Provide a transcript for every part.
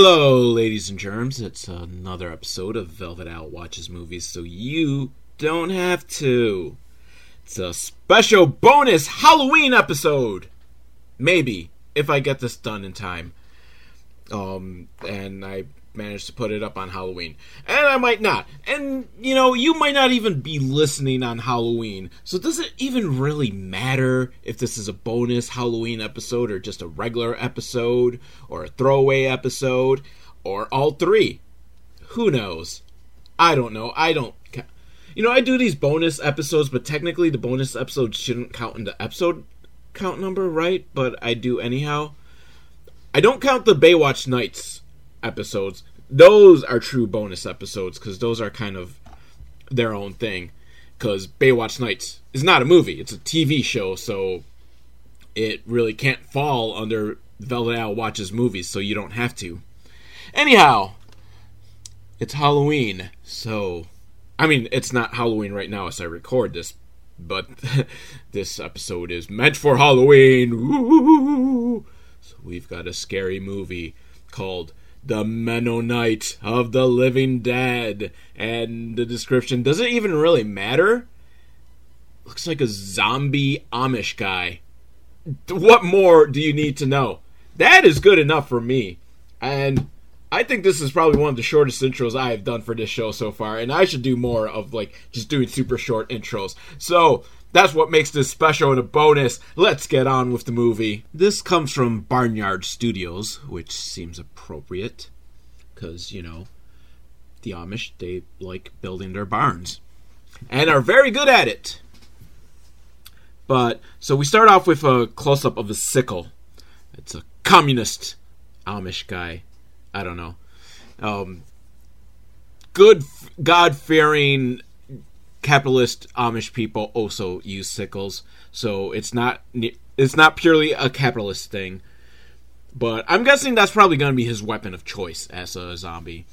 Hello, ladies and germs. It's another episode of Velvet Owl Watches Movies so you don't have to. It's a special bonus Halloween episode. Maybe, if I get this done in time. Um, and I manage to put it up on Halloween. And I might not. And, you know, you might not even be listening on Halloween. So does it even really matter if this is a bonus Halloween episode or just a regular episode or a throwaway episode or all three? Who knows? I don't know. I don't. You know, I do these bonus episodes, but technically the bonus episodes shouldn't count in the episode count number, right? But I do anyhow. I don't count the Baywatch Nights episodes. Those are true bonus episodes because those are kind of their own thing. Because Baywatch Nights is not a movie; it's a TV show, so it really can't fall under Velvet watches movies, so you don't have to. Anyhow, it's Halloween, so I mean, it's not Halloween right now as I record this, but this episode is meant for Halloween. Ooh. So we've got a scary movie called The Mennonite of the Living Dead. And the description does it even really matter? Looks like a zombie Amish guy. What more do you need to know? That is good enough for me. And I think this is probably one of the shortest intros I have done for this show so far, and I should do more of like just doing super short intros. So that's what makes this special and a bonus. Let's get on with the movie. This comes from Barnyard Studios, which seems appropriate because, you know, the Amish, they like building their barns and are very good at it. But so we start off with a close up of a sickle. It's a communist Amish guy. I don't know. Um, good, God fearing capitalist Amish people also use sickles, so it's not it's not purely a capitalist thing. But I'm guessing that's probably going to be his weapon of choice as a zombie.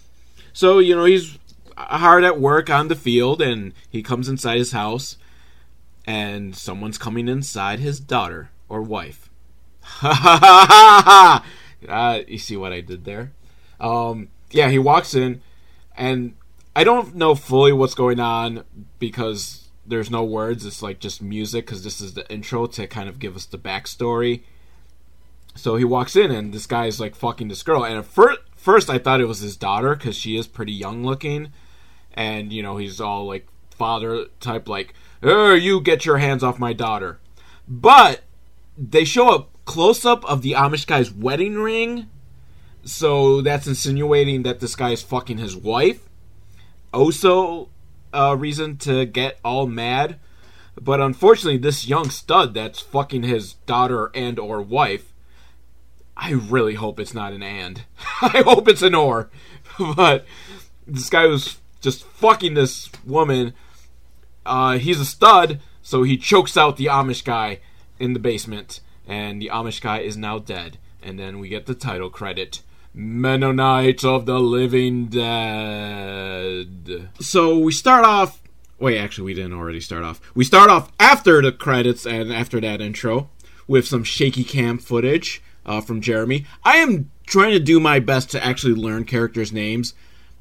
So you know he's hard at work on the field, and he comes inside his house, and someone's coming inside his daughter or wife. Ha ha ha ha! Uh, you see what I did there? Um, yeah, he walks in, and I don't know fully what's going on because there's no words. It's like just music because this is the intro to kind of give us the backstory. So he walks in, and this guy is like fucking this girl. And at first, first I thought it was his daughter because she is pretty young looking, and you know he's all like father type, like, "Oh, you get your hands off my daughter." But they show a close up of the Amish guy's wedding ring, so that's insinuating that this guy is fucking his wife. Also, a reason to get all mad. But unfortunately, this young stud that's fucking his daughter and or wife, I really hope it's not an and. I hope it's an or. But this guy was just fucking this woman. Uh, he's a stud, so he chokes out the Amish guy in the basement, and the Amish guy is now dead. And then we get the title credit. Mennonite of the Living Dead. So we start off. Wait, actually, we didn't already start off. We start off after the credits and after that intro with some shaky cam footage uh, from Jeremy. I am trying to do my best to actually learn characters' names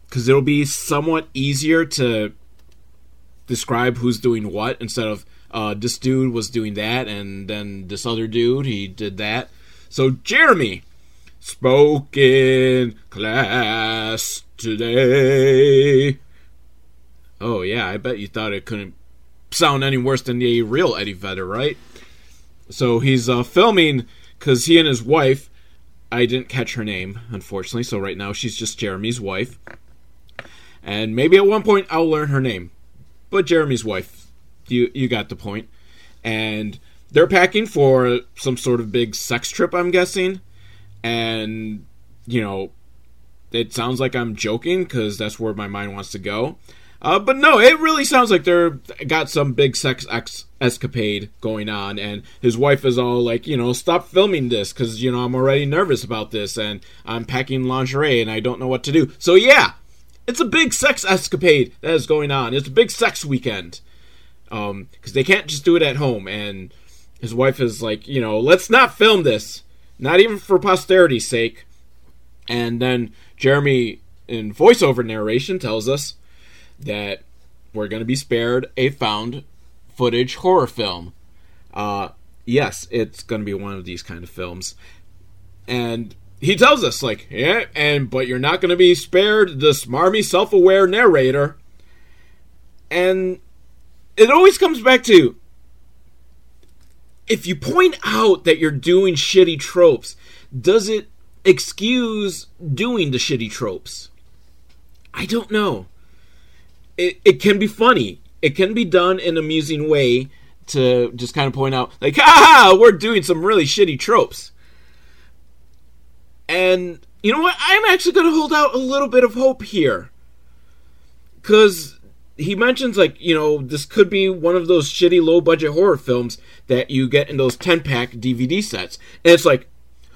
because it'll be somewhat easier to describe who's doing what instead of uh, this dude was doing that and then this other dude he did that. So Jeremy spoke in class today. Oh yeah, I bet you thought it couldn't sound any worse than the real Eddie Vedder, right? So he's uh, filming because he and his wife. I didn't catch her name, unfortunately. So right now she's just Jeremy's wife, and maybe at one point I'll learn her name. But Jeremy's wife, you you got the point. And they're packing for some sort of big sex trip, I'm guessing. And you know, it sounds like I'm joking because that's where my mind wants to go. Uh, but no, it really sounds like they're got some big sex ex- escapade going on, and his wife is all like, you know, stop filming this because you know I'm already nervous about this, and I'm packing lingerie and I don't know what to do. So yeah, it's a big sex escapade that is going on. It's a big sex weekend because um, they can't just do it at home, and his wife is like, you know, let's not film this, not even for posterity's sake. And then Jeremy, in voiceover narration, tells us that we're going to be spared a found footage horror film. Uh, yes, it's going to be one of these kind of films. And he tells us, like, yeah, and but you're not going to be spared the smarmy, self aware narrator. And it always comes back to if you point out that you're doing shitty tropes, does it excuse doing the shitty tropes? I don't know. It, it can be funny. It can be done in an amusing way to just kind of point out, like, ah, we're doing some really shitty tropes. And you know what? I'm actually going to hold out a little bit of hope here. Because he mentions, like, you know, this could be one of those shitty low budget horror films that you get in those 10 pack DVD sets. And it's like,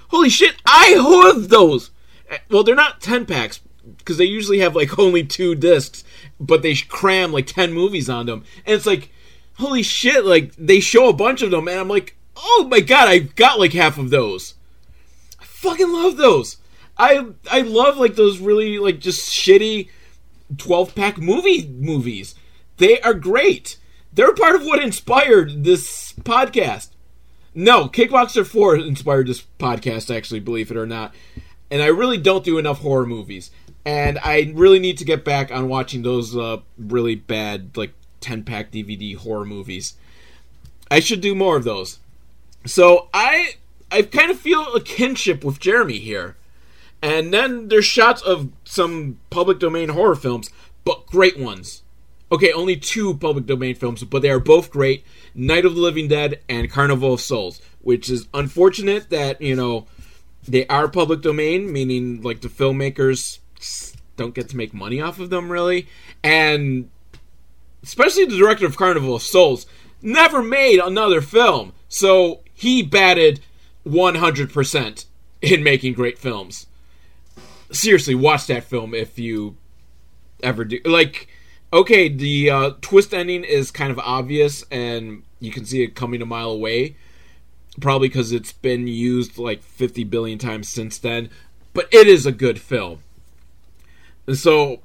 holy shit, I have those! Eh, well, they're not 10 packs because they usually have like only two discs, but they cram like 10 movies on them. And it's like, holy shit, like they show a bunch of them, and I'm like, oh my god, I've got like half of those. I fucking love those. I I love like those really like just shitty 12 pack movie movies. They are great. They're part of what inspired this podcast. No, Kickboxer 4 inspired this podcast, actually, believe it or not. And I really don't do enough horror movies. And I really need to get back on watching those uh, really bad, like, 10 pack DVD horror movies. I should do more of those. So I I kind of feel a kinship with Jeremy here. And then there's shots of some public domain horror films, but great ones. Okay, only two public domain films, but they are both great Night of the Living Dead and Carnival of Souls, which is unfortunate that, you know, they are public domain, meaning like the filmmakers don't get to make money off of them really. And especially the director of Carnival of Souls never made another film. So he batted 100% in making great films. Seriously, watch that film if you ever do. Like, okay, the uh, twist ending is kind of obvious and you can see it coming a mile away. Probably because it's been used like 50 billion times since then. But it is a good film. And so,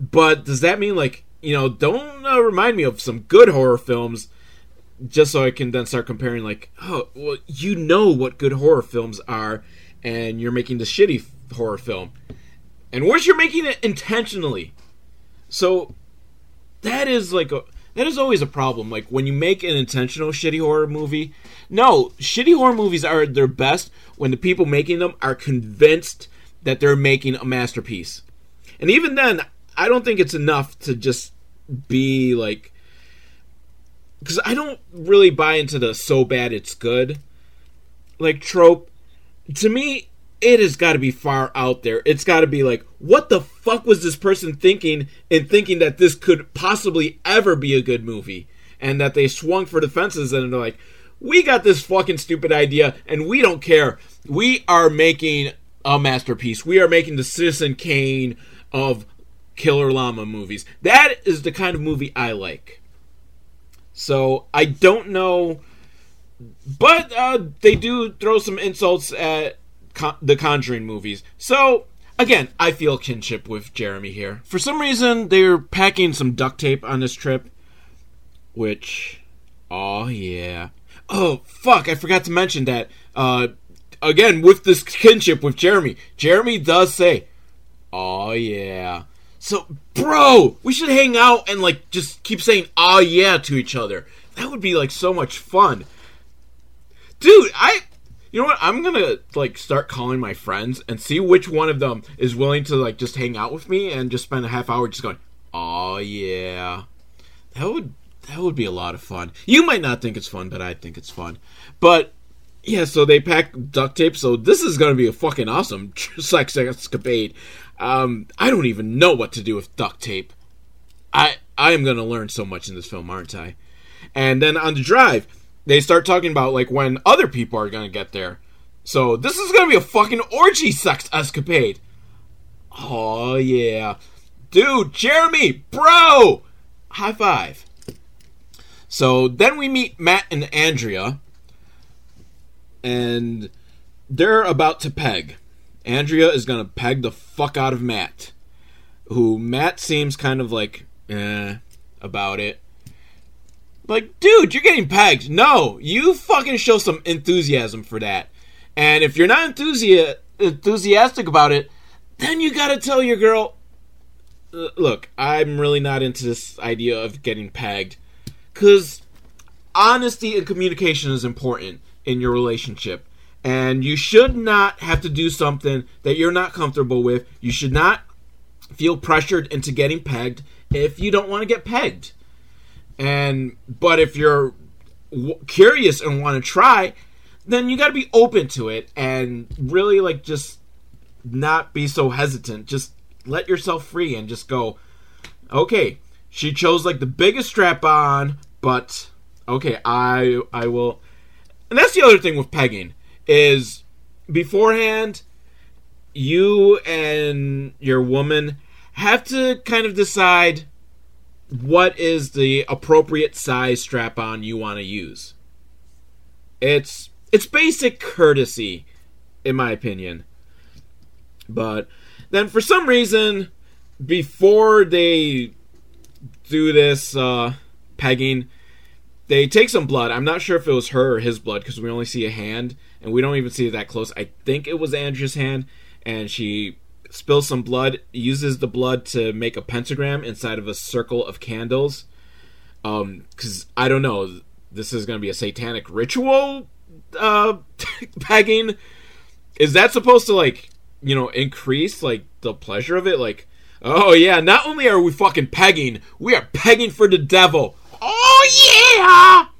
but does that mean like, you know, don't uh, remind me of some good horror films just so I can then start comparing like, oh, well, you know what good horror films are and you're making the shitty horror film. And worse, you're making it intentionally. So that is like a that is always a problem. Like when you make an intentional shitty horror movie. No, shitty horror movies are their best when the people making them are convinced that they're making a masterpiece. And even then, I don't think it's enough to just be like because I don't really buy into the so bad it's good like trope. To me, it has got to be far out there. It's got to be like, what the fuck was this person thinking in thinking that this could possibly ever be a good movie? And that they swung for the fences and they're like, we got this fucking stupid idea and we don't care. We are making a masterpiece. We are making the Citizen Kane of Killer Llama movies. That is the kind of movie I like. So I don't know. But uh, they do throw some insults at Con- the Conjuring movies. So, again, I feel kinship with Jeremy here. For some reason, they're packing some duct tape on this trip, which, oh yeah. Oh fuck! I forgot to mention that. Uh, again, with this kinship with Jeremy, Jeremy does say, "Oh yeah." So, bro, we should hang out and like just keep saying "oh yeah" to each other. That would be like so much fun, dude. I you know what? I'm gonna like start calling my friends and see which one of them is willing to like just hang out with me and just spend a half hour just going, "Oh yeah." That would that would be a lot of fun. You might not think it's fun, but I think it's fun. But yeah, so they pack duct tape. So this is gonna be a fucking awesome sex escapade. Um, I don't even know what to do with duct tape. I I am gonna learn so much in this film, aren't I? And then on the drive they start talking about like when other people are gonna get there. So this is gonna be a fucking orgy sex escapade. Oh yeah. Dude, Jeremy, bro! High five. So then we meet Matt and Andrea, and they're about to peg. Andrea is gonna peg the fuck out of Matt, who Matt seems kind of like eh about it. Like, dude, you're getting pegged. No, you fucking show some enthusiasm for that. And if you're not enthusi- enthusiastic about it, then you gotta tell your girl, "Uh, look, I'm really not into this idea of getting pegged. Because honesty and communication is important in your relationship. And you should not have to do something that you're not comfortable with. You should not feel pressured into getting pegged if you don't want to get pegged. And but if you're w- curious and want to try, then you got to be open to it and really like just not be so hesitant. Just let yourself free and just go. Okay, she chose like the biggest strap on, but okay, I I will. And that's the other thing with pegging is beforehand you and your woman have to kind of decide what is the appropriate size strap on you want to use. It's it's basic courtesy in my opinion. But then for some reason before they do this uh, pegging they take some blood. I'm not sure if it was her or his blood because we only see a hand and we don't even see it that close. I think it was Andrea's hand, and she spills some blood, uses the blood to make a pentagram inside of a circle of candles. Um, because I don't know, this is gonna be a satanic ritual. Uh, pegging is that supposed to like you know increase like the pleasure of it? Like, oh yeah, not only are we fucking pegging, we are pegging for the devil. Oh yeah!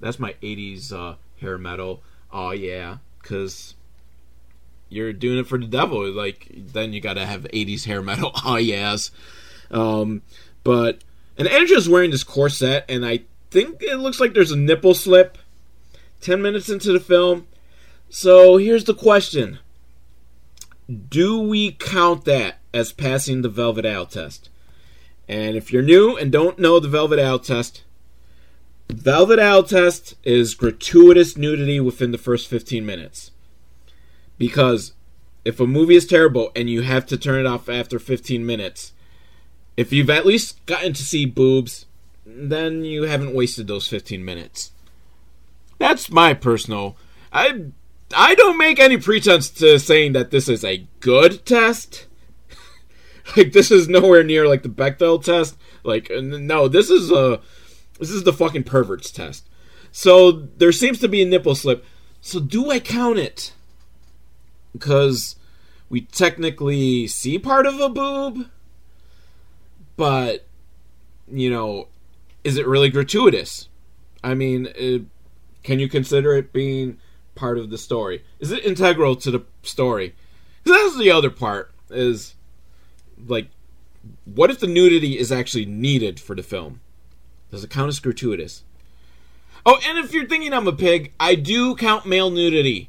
That's my 80s uh, hair metal. Oh yeah, because you're doing it for the devil. Like then you gotta have 80s hair metal. Oh yes. Um, but and Andrea's wearing this corset, and I think it looks like there's a nipple slip. Ten minutes into the film. So here's the question: Do we count that as passing the Velvet Owl test? And if you're new and don't know the Velvet Owl test, Velvet Owl test is gratuitous nudity within the first 15 minutes. Because if a movie is terrible and you have to turn it off after 15 minutes, if you've at least gotten to see boobs, then you haven't wasted those 15 minutes. That's my personal. I I don't make any pretense to saying that this is a good test. like this is nowhere near like the Bechdel test. Like no, this is a this is the fucking perverts test. So there seems to be a nipple slip. So do I count it? Because we technically see part of a boob, but you know, is it really gratuitous? I mean, it, can you consider it being part of the story? Is it integral to the story? Because that's the other part. Is like, what if the nudity is actually needed for the film? Does it count as gratuitous? Oh, and if you're thinking I'm a pig, I do count male nudity.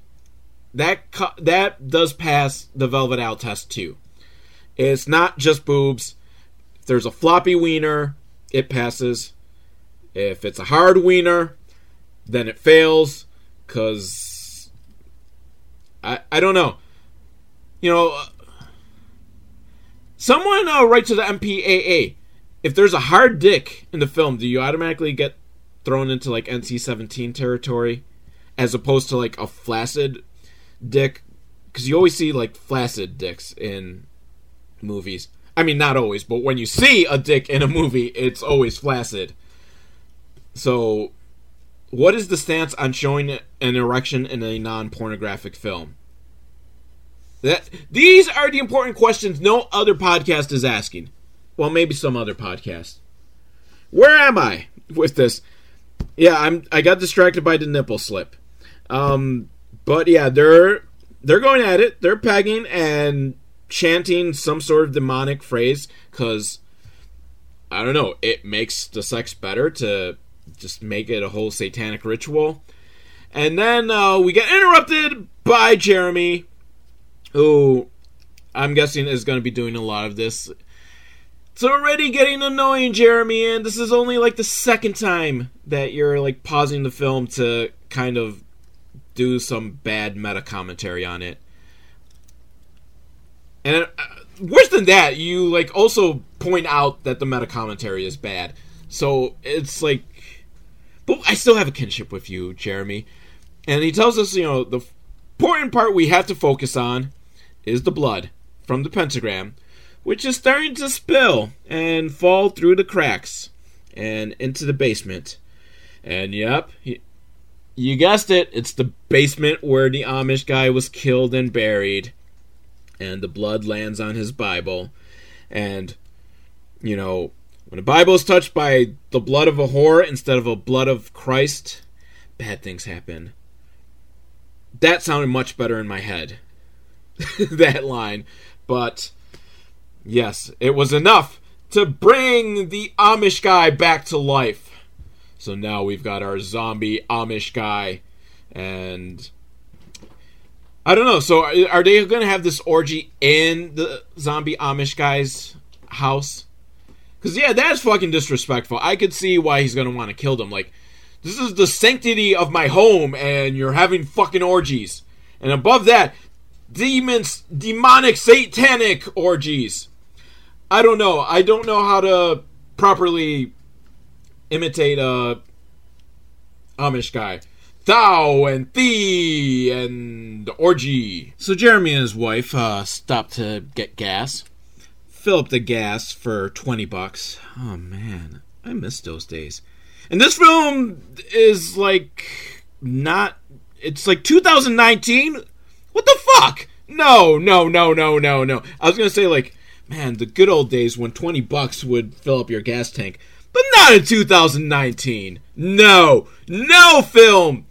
That cu- that does pass the Velvet Owl test too. It's not just boobs. If there's a floppy wiener, it passes. If it's a hard wiener, then it fails. Cause I I don't know. You know, someone uh, write to the MPAA. If there's a hard dick in the film, do you automatically get thrown into like NC-17 territory, as opposed to like a flaccid dick? Because you always see like flaccid dicks in movies. I mean, not always, but when you see a dick in a movie, it's always flaccid. So, what is the stance on showing an erection in a non-pornographic film? That these are the important questions no other podcast is asking. Well, maybe some other podcast. Where am I with this? Yeah, I'm. I got distracted by the nipple slip. Um, but yeah, they're they're going at it. They're pegging and chanting some sort of demonic phrase because I don't know. It makes the sex better to just make it a whole satanic ritual. And then uh, we get interrupted by Jeremy, who I'm guessing is going to be doing a lot of this. It's already getting annoying, Jeremy, and this is only like the second time that you're like pausing the film to kind of do some bad meta commentary on it. And uh, worse than that, you like also point out that the meta commentary is bad. So it's like, but I still have a kinship with you, Jeremy. And he tells us, you know, the important part we have to focus on is the blood from the pentagram, which is starting to spill and fall through the cracks and into the basement. And yep, you guessed it, it's the basement where the Amish guy was killed and buried. And the blood lands on his Bible. And, you know, when a Bible is touched by the blood of a whore instead of a blood of Christ, bad things happen. That sounded much better in my head. that line. But, yes, it was enough to bring the Amish guy back to life. So now we've got our zombie Amish guy, and I don't know. So are they going to have this orgy in the zombie Amish guy's house? Because yeah, that's fucking disrespectful. I could see why he's going to want to kill them. Like, this is the sanctity of my home, and you're having fucking orgies. And above that, demons, demonic, satanic orgies. I don't know. I don't know how to properly imitate a Amish guy. Thou and thee and orgy. So Jeremy and his wife uh, stop to get gas. Fill up the gas for 20 bucks. Oh man, I miss those days. And this film is like not it's like 2019. What the fuck? No, no, no, no, no, no. I was going to say like man, the good old days when 20 bucks would fill up your gas tank but not in 2019. No, no film.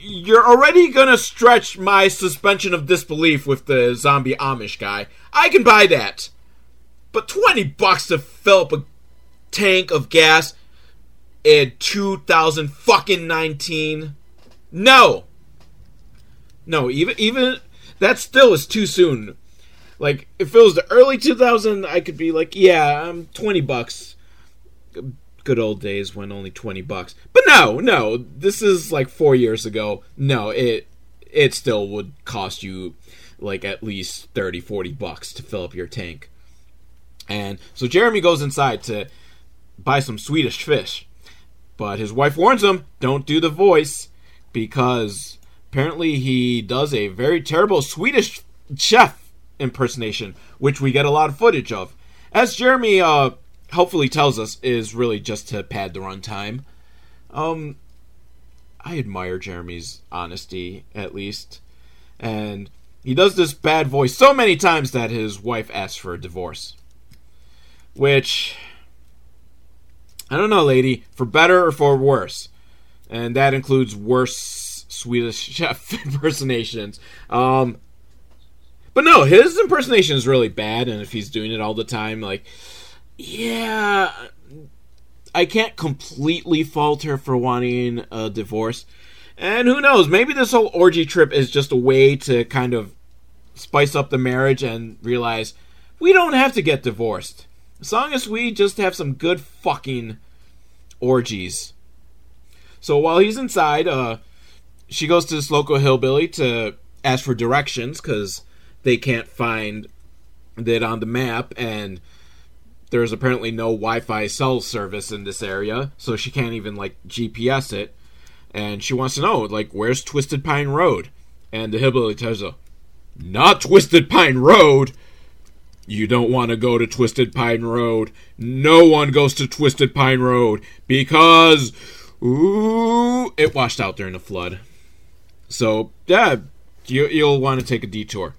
You're already gonna stretch my suspension of disbelief with the zombie Amish guy. I can buy that. But 20 bucks to fill up a tank of gas in 2000 fucking 19? No. No, even even that still is too soon. Like if it was the early 2000, I could be like, yeah, I'm um, 20 bucks good old days when only 20 bucks. But no, no, this is like 4 years ago. No, it it still would cost you like at least 30 40 bucks to fill up your tank. And so Jeremy goes inside to buy some Swedish fish. But his wife warns him, don't do the voice because apparently he does a very terrible Swedish chef impersonation, which we get a lot of footage of. As Jeremy uh, hopefully tells us is really just to pad the runtime. Um, I admire Jeremy's honesty at least, and he does this bad voice so many times that his wife asks for a divorce. Which I don't know, lady, for better or for worse, and that includes worse Swedish chef impersonations. Um, but no, his impersonation is really bad, and if he's doing it all the time, like yeah, I can't completely fault her for wanting a divorce. And who knows, maybe this whole orgy trip is just a way to kind of spice up the marriage and realize we don't have to get divorced. As long as we just have some good fucking orgies. So while he's inside, uh, she goes to this local hillbilly to ask for directions because they can't find it on the map, and there's apparently no Wi-Fi cell service in this area, so she can't even like GPS it. And she wants to know, like, where's Twisted Pine Road? And the hillbilly tells her, not Twisted Pine Road. You don't want to go to Twisted Pine Road. No one goes to Twisted Pine Road because, ooh, it washed out during the flood. So, yeah, you, you'll want to take a detour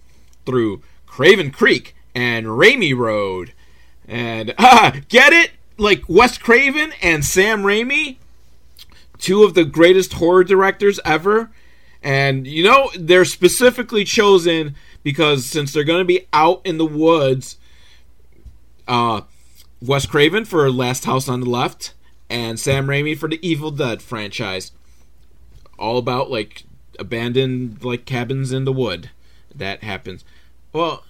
through Craven Creek and Raimi Road and ah, get it? Like Wes Craven and Sam Raimi, two of the greatest horror directors ever. And you know, they're specifically chosen because since they're going to be out in the woods, uh, Wes Craven for Last House on the Left and Sam Raimi for the Evil Dead franchise. All about like abandoned like cabins in the wood. That happens. Well,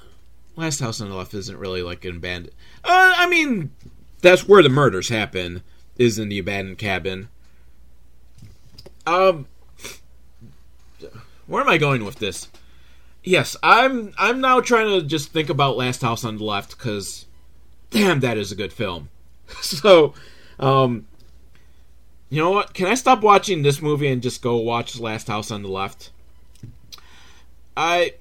Last House on the Left isn't really like an abandoned. Uh, I mean, that's where the murders happen. Is in the abandoned cabin. Um, where am I going with this? yes, I'm I'm now trying to just think about Last House on the Left because, damn, that is a good film. so, um, you know what? Can I stop watching this movie and just go watch Last House on the Left? I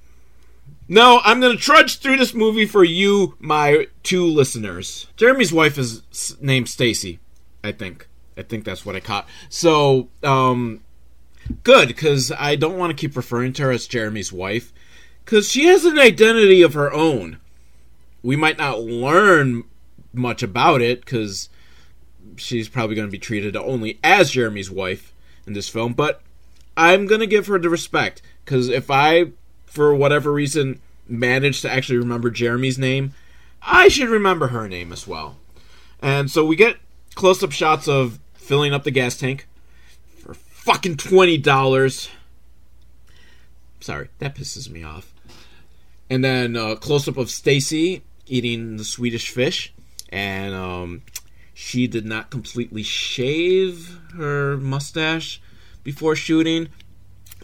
no, I'm going to trudge through this movie for you, my two listeners. Jeremy's wife is named Stacy, I think. I think that's what I caught. So, um, good, because I don't want to keep referring to her as Jeremy's wife, because she has an identity of her own. We might not learn much about it, because she's probably going to be treated only as Jeremy's wife in this film, but I'm going to give her the respect, because if I for whatever reason, managed to actually remember Jeremy's name, I should remember her name as well. And so we get close up shots of filling up the gas tank for fucking $20. Sorry, that pisses me off. And then uh, close up of Stacy eating the Swedish fish. And um, she did not completely shave her mustache before shooting.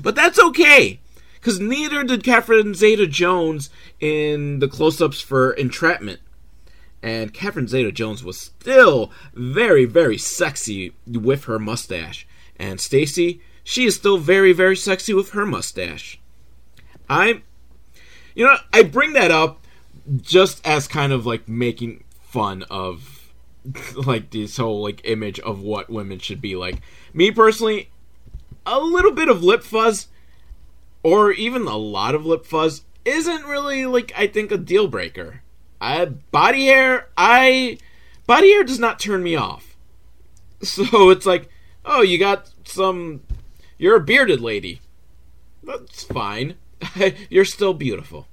But that's okay because neither did Catherine Zeta Jones in the close ups for Entrapment. And Catherine Zeta Jones was still very, very sexy with her mustache. And Stacy, she is still very, very sexy with her mustache. I'm, you know, I bring that up just as kind of like making fun of like this whole like image of what women should be like. Me personally, a little bit of lip fuzz or even a lot of lip fuzz isn't really like I think a deal breaker. I body hair, I body hair does not turn me off. So it's like, oh, you got some you're a bearded lady. That's fine. you're still beautiful.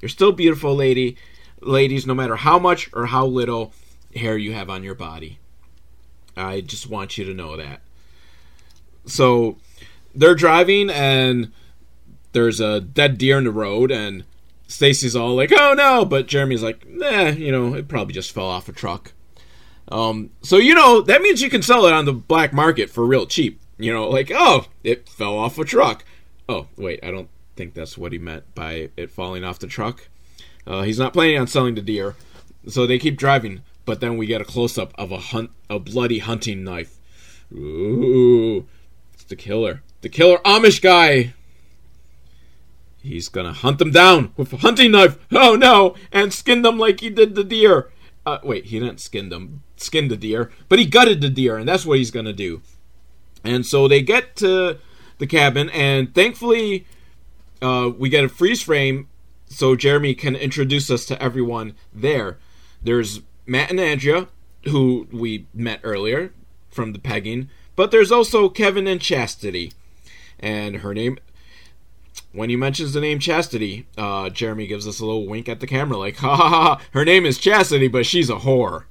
You're still beautiful, lady. Ladies, no matter how much or how little hair you have on your body. I just want you to know that. So they're driving and there's a dead deer in the road, and Stacy's all like, "Oh no!" But Jeremy's like, "Nah, you know, it probably just fell off a truck." Um, so you know that means you can sell it on the black market for real cheap. You know, like, oh, it fell off a truck. Oh, wait, I don't think that's what he meant by it falling off the truck. Uh, he's not planning on selling the deer, so they keep driving. But then we get a close up of a hunt, a bloody hunting knife. Ooh, it's the killer, the killer Amish guy. He's gonna hunt them down with a hunting knife. Oh no! And skin them like he did the deer. Uh, wait, he didn't skin them, skin the deer, but he gutted the deer, and that's what he's gonna do. And so they get to the cabin, and thankfully, uh, we get a freeze frame so Jeremy can introduce us to everyone there. There's Matt and Andrea, who we met earlier from the pegging, but there's also Kevin and Chastity, and her name when he mentions the name Chastity, uh, Jeremy gives us a little wink at the camera, like, ha ha ha, her name is Chastity, but she's a whore.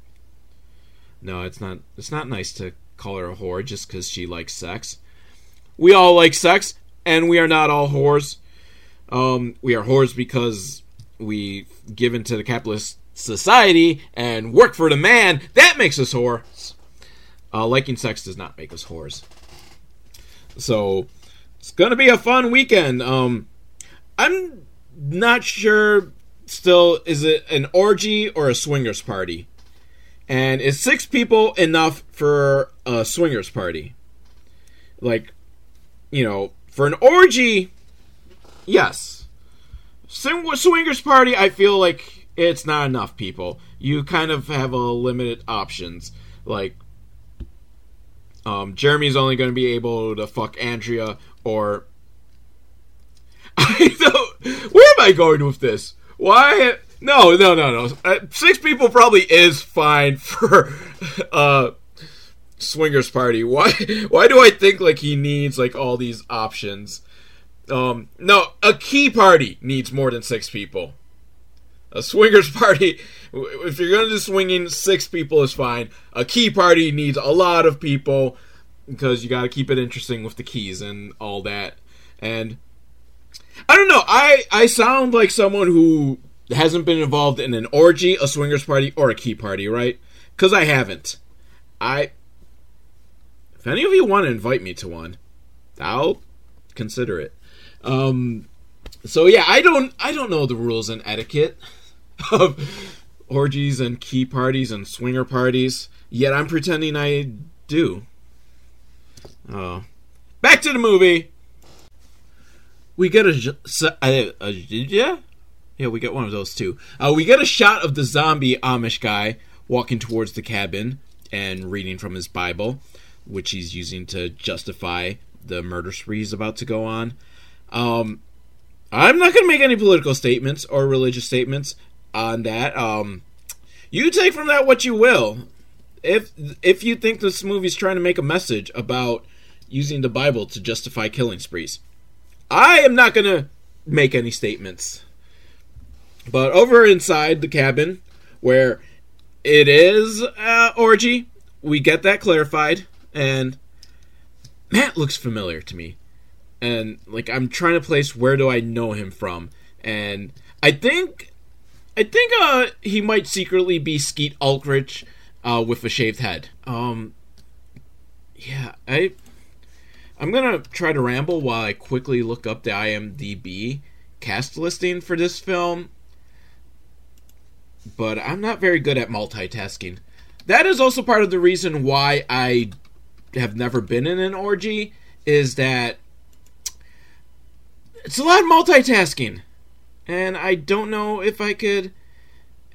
No, it's not. It's not nice to call her a whore just because she likes sex. We all like sex, and we are not all whores. Um, we are whores because we give into the capitalist society and work for the man. That makes us whores. Uh, liking sex does not make us whores. So it's gonna be a fun weekend. Um, I'm not sure. Still, is it an orgy or a swingers party? And is six people enough for a swingers party? Like, you know, for an orgy, yes. Swingers party, I feel like it's not enough people. You kind of have a limited options. Like, um, Jeremy's only going to be able to fuck Andrea or I don't. Where am I going with this? Why? No, no, no, no. Uh, six people probably is fine for uh swingers party. Why? Why do I think like he needs like all these options? Um, no, a key party needs more than six people. A swingers party, if you're gonna do swinging, six people is fine. A key party needs a lot of people because you got to keep it interesting with the keys and all that. And I don't know. I I sound like someone who hasn't been involved in an orgy, a swingers party, or a key party, right? Because I haven't. I. If any of you want to invite me to one, I'll consider it. Um, So yeah, I don't I don't know the rules and etiquette of orgies and key parties and swinger parties. Yet I'm pretending I do. Oh, back to the movie. We get a, a, a yeah, yeah, we get one of those too. Uh, we get a shot of the zombie Amish guy walking towards the cabin and reading from his Bible, which he's using to justify the murder spree he's about to go on. Um, I'm not going to make any political statements or religious statements on that. Um, you take from that what you will. If if you think this movie's trying to make a message about using the Bible to justify killing sprees, I am not going to make any statements. But over inside the cabin, where it is uh, orgy, we get that clarified, and Matt looks familiar to me and like I'm trying to place where do I know him from, and I think I think uh he might secretly be Skeet Ulrich uh with a shaved head. Um yeah, I I'm gonna try to ramble while I quickly look up the IMDb cast listing for this film. But I'm not very good at multitasking. That is also part of the reason why I have never been in an orgy is that it's a lot of multitasking, and I don't know if I could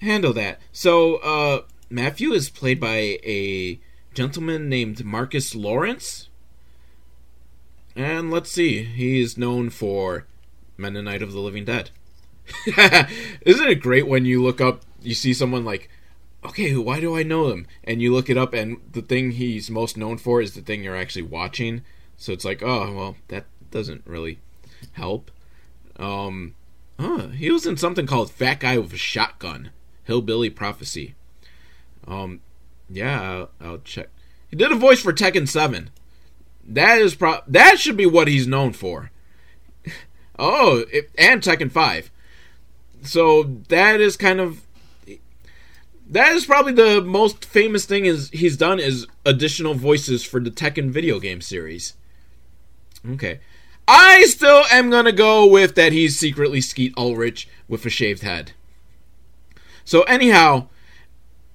handle that. So, uh, Matthew is played by a gentleman named Marcus Lawrence. And let's see, he is known for Mennonite of the Living Dead. Isn't it great when you look up, you see someone like, okay, why do I know them? And you look it up, and the thing he's most known for is the thing you're actually watching. So it's like, oh, well, that doesn't really help. Um, huh, he was in something called Fat Guy with a Shotgun, Hillbilly Prophecy. Um, yeah, I'll, I'll check. He did a voice for Tekken Seven. That is pro. That should be what he's known for. oh, it, and Tekken Five. So that is kind of that is probably the most famous thing is he's done is additional voices for the Tekken video game series. Okay. I still am gonna go with that he's secretly Skeet Ulrich with a shaved head. So anyhow,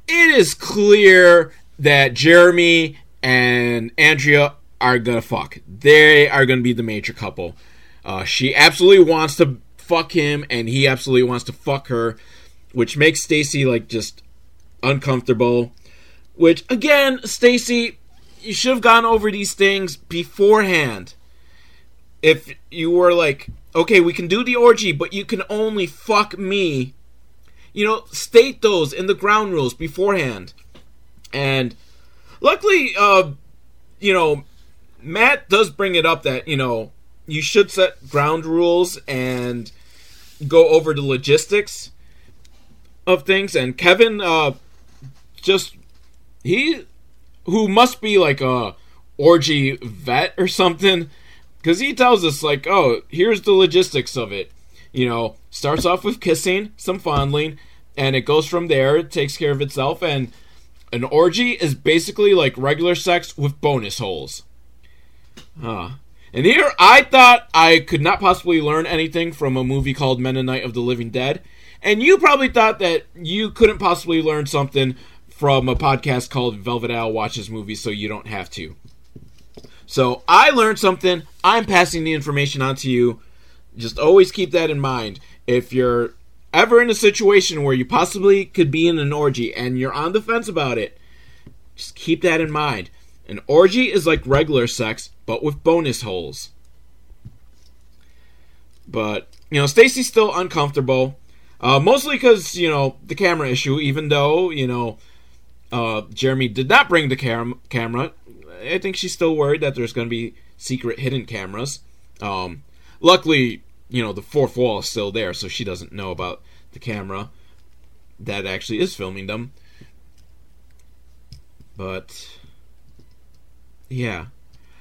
it is clear that Jeremy and Andrea are gonna fuck. They are gonna be the major couple. Uh, she absolutely wants to fuck him, and he absolutely wants to fuck her, which makes Stacy like just uncomfortable. Which again, Stacy, you should have gone over these things beforehand if you were like, okay, we can do the orgy, but you can only fuck me, you know, state those in the ground rules beforehand. And luckily, uh, you know, Matt does bring it up that, you know, you should set ground rules and go over the logistics of things. And Kevin, uh, just, he, who must be like a orgy vet or something, because he tells us like, oh, here's the logistics of it. You know, starts off with kissing, some fondling, and it goes from there. It takes care of itself, and an orgy is basically like regular sex with bonus holes. Huh. And here I thought I could not possibly learn anything from a movie called Mennonite of the Living Dead. And you probably thought that you couldn't possibly learn something from a podcast called Velvet Owl Watches Movies, so you don't have to. So I learned something. I'm passing the information on to you. Just always keep that in mind. If you're ever in a situation where you possibly could be in an orgy and you're on the fence about it, just keep that in mind. An orgy is like regular sex, but with bonus holes. But, you know, Stacy's still uncomfortable. Uh, mostly because, you know, the camera issue, even though, you know, uh, Jeremy did not bring the cam- camera. I think she's still worried that there's going to be secret hidden cameras. Um, luckily, you know, the fourth wall is still there, so she doesn't know about the camera that actually is filming them. But, yeah.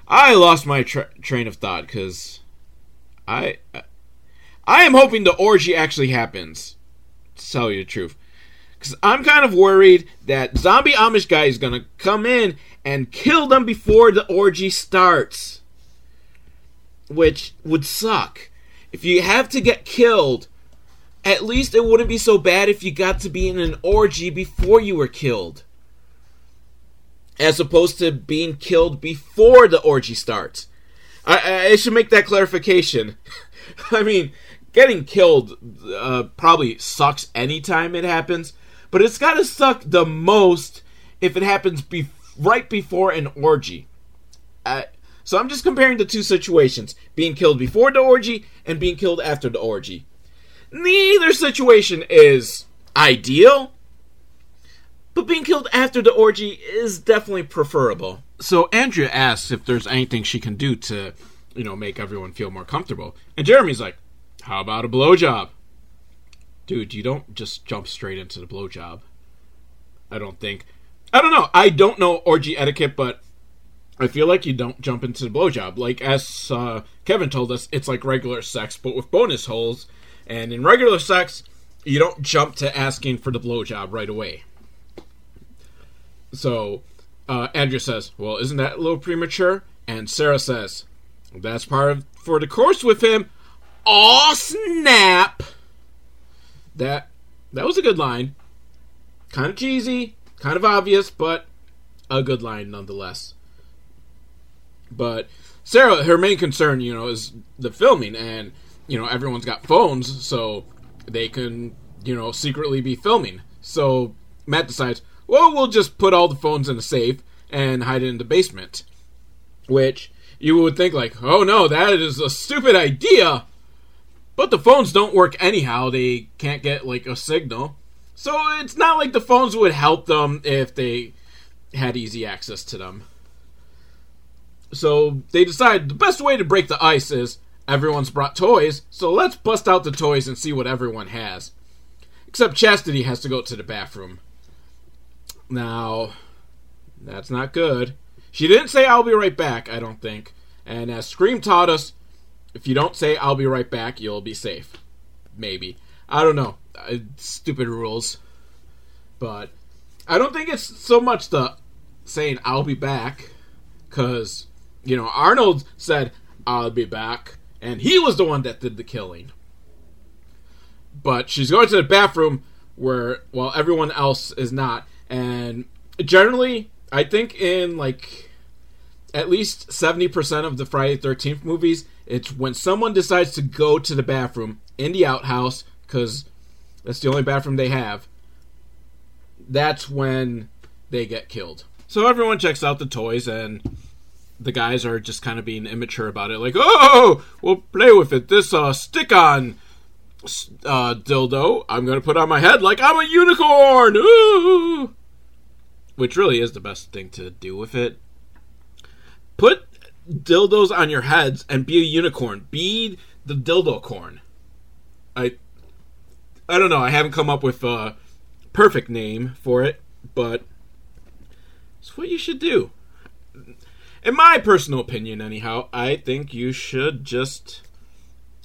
I lost my tra- train of thought because I. I am hoping the orgy actually happens. To tell you the truth. Because I'm kind of worried that zombie Amish guy is to come in and kill them before the orgy starts. Which would suck. if you have to get killed, at least it wouldn't be so bad if you got to be in an orgy before you were killed. As opposed to being killed before the orgy starts. I, I should make that clarification. I mean, getting killed uh, probably sucks anytime it happens, but it's got to suck the most if it happens be- right before an orgy. Uh, so I'm just comparing the two situations being killed before the orgy and being killed after the orgy. Neither situation is ideal, but being killed after the orgy is definitely preferable. So Andrea asks if there's anything she can do to, you know, make everyone feel more comfortable. And Jeremy's like, how about a blowjob? Dude, you don't just jump straight into the blowjob. I don't think. I don't know. I don't know orgy etiquette, but I feel like you don't jump into the blowjob. Like as uh, Kevin told us, it's like regular sex, but with bonus holes. And in regular sex, you don't jump to asking for the blowjob right away. So uh, Andrea says, "Well, isn't that a little premature?" And Sarah says, "That's part of for the course with him." Oh snap! That that was a good line. Kind of cheesy, kind of obvious, but a good line nonetheless. But Sarah, her main concern, you know, is the filming, and you know everyone's got phones, so they can, you know, secretly be filming. So Matt decides, well, we'll just put all the phones in a safe and hide it in the basement. Which you would think, like, oh no, that is a stupid idea. But the phones don't work anyhow. They can't get like a signal. So it's not like the phones would help them if they had easy access to them. So they decide the best way to break the ice is everyone's brought toys, so let's bust out the toys and see what everyone has. Except Chastity has to go to the bathroom. Now, that's not good. She didn't say I'll be right back, I don't think. And as Scream taught us, if you don't say I'll be right back, you'll be safe. Maybe. I don't know. Uh, stupid rules. But I don't think it's so much the saying I'll be back cuz you know, Arnold said I'll be back and he was the one that did the killing. But she's going to the bathroom where well everyone else is not and generally I think in like at least 70% of the Friday 13th movies it's when someone decides to go to the bathroom in the outhouse because that's the only bathroom they have. That's when they get killed. So everyone checks out the toys, and the guys are just kind of being immature about it. Like, oh, we'll play with it. This uh, stick on uh, dildo, I'm going to put on my head like I'm a unicorn. Ooh! Which really is the best thing to do with it. Put dildos on your heads and be a unicorn. Be the dildo corn. I I don't know. I haven't come up with a perfect name for it, but it's what you should do. In my personal opinion, anyhow, I think you should just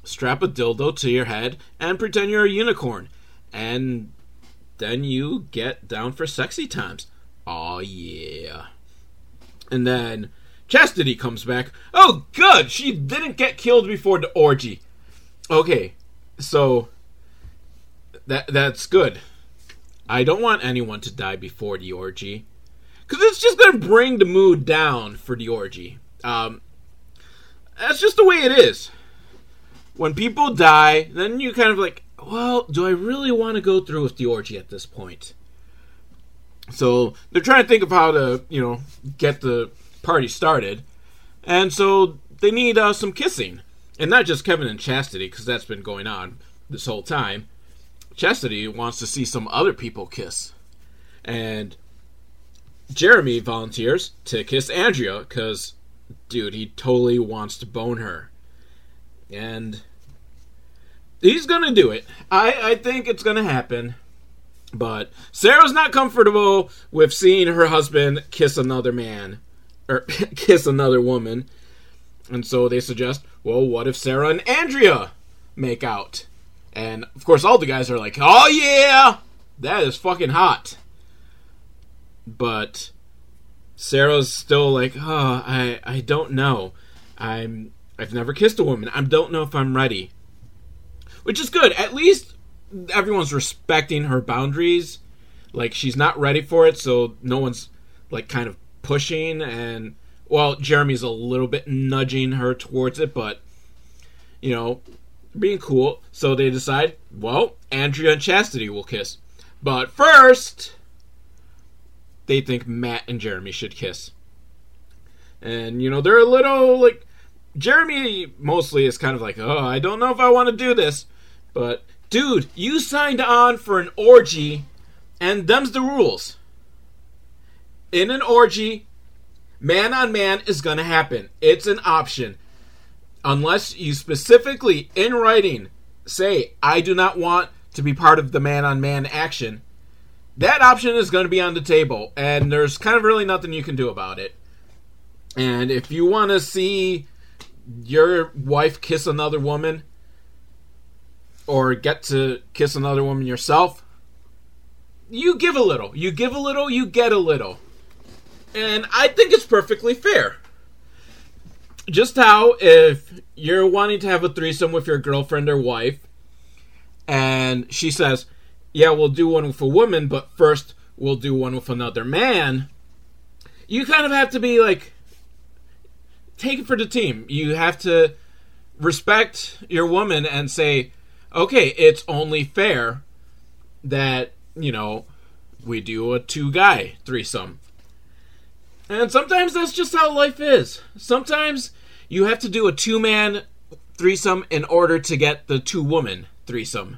strap a dildo to your head and pretend you're a unicorn. And then you get down for sexy times. Oh, yeah. And then Chastity comes back. Oh, good! She didn't get killed before the orgy. Okay, so that that's good. I don't want anyone to die before the orgy, because it's just gonna bring the mood down for the orgy. Um, that's just the way it is. When people die, then you kind of like, well, do I really want to go through with the orgy at this point? So they're trying to think of how to, you know, get the party started. And so they need uh, some kissing. And not just Kevin and Chastity, because that's been going on this whole time. Chastity wants to see some other people kiss. And Jeremy volunteers to kiss Andrea, because, dude, he totally wants to bone her. And he's to do it. I, I think it's to happen. But Sarah's not comfortable with seeing her husband kiss another man or kiss another woman. And so they suggest, well, what if Sarah and Andrea make out? And of course, all the guys are like, oh yeah, that is fucking hot. But Sarah's still like, oh, I, I don't know. I'm, I've never kissed a woman. I don't know if I'm ready. Which is good. At least everyone's respecting her boundaries. Like she's not ready for it, so no one's like kind of pushing and well, Jeremy's a little bit nudging her towards it, but you know, being cool. So they decide, well, Andrea and Chastity will kiss. But first, they think Matt and Jeremy should kiss. And, you know, they're a little like. Jeremy mostly is kind of like, oh, I don't know if I want to do this. But, dude, you signed on for an orgy, and them's the rules. In an orgy, man on man is going to happen. It's an option. Unless you specifically, in writing, say, I do not want to be part of the man on man action, that option is going to be on the table, and there's kind of really nothing you can do about it. And if you want to see your wife kiss another woman, or get to kiss another woman yourself, you give a little. You give a little, you get a little. And I think it's perfectly fair. Just how if you're wanting to have a threesome with your girlfriend or wife, and she says, Yeah, we'll do one with a woman, but first we'll do one with another man, you kind of have to be like, take it for the team. You have to respect your woman and say, okay, it's only fair that, you know, we do a two guy threesome. And sometimes that's just how life is. Sometimes you have to do a two man threesome in order to get the two woman threesome.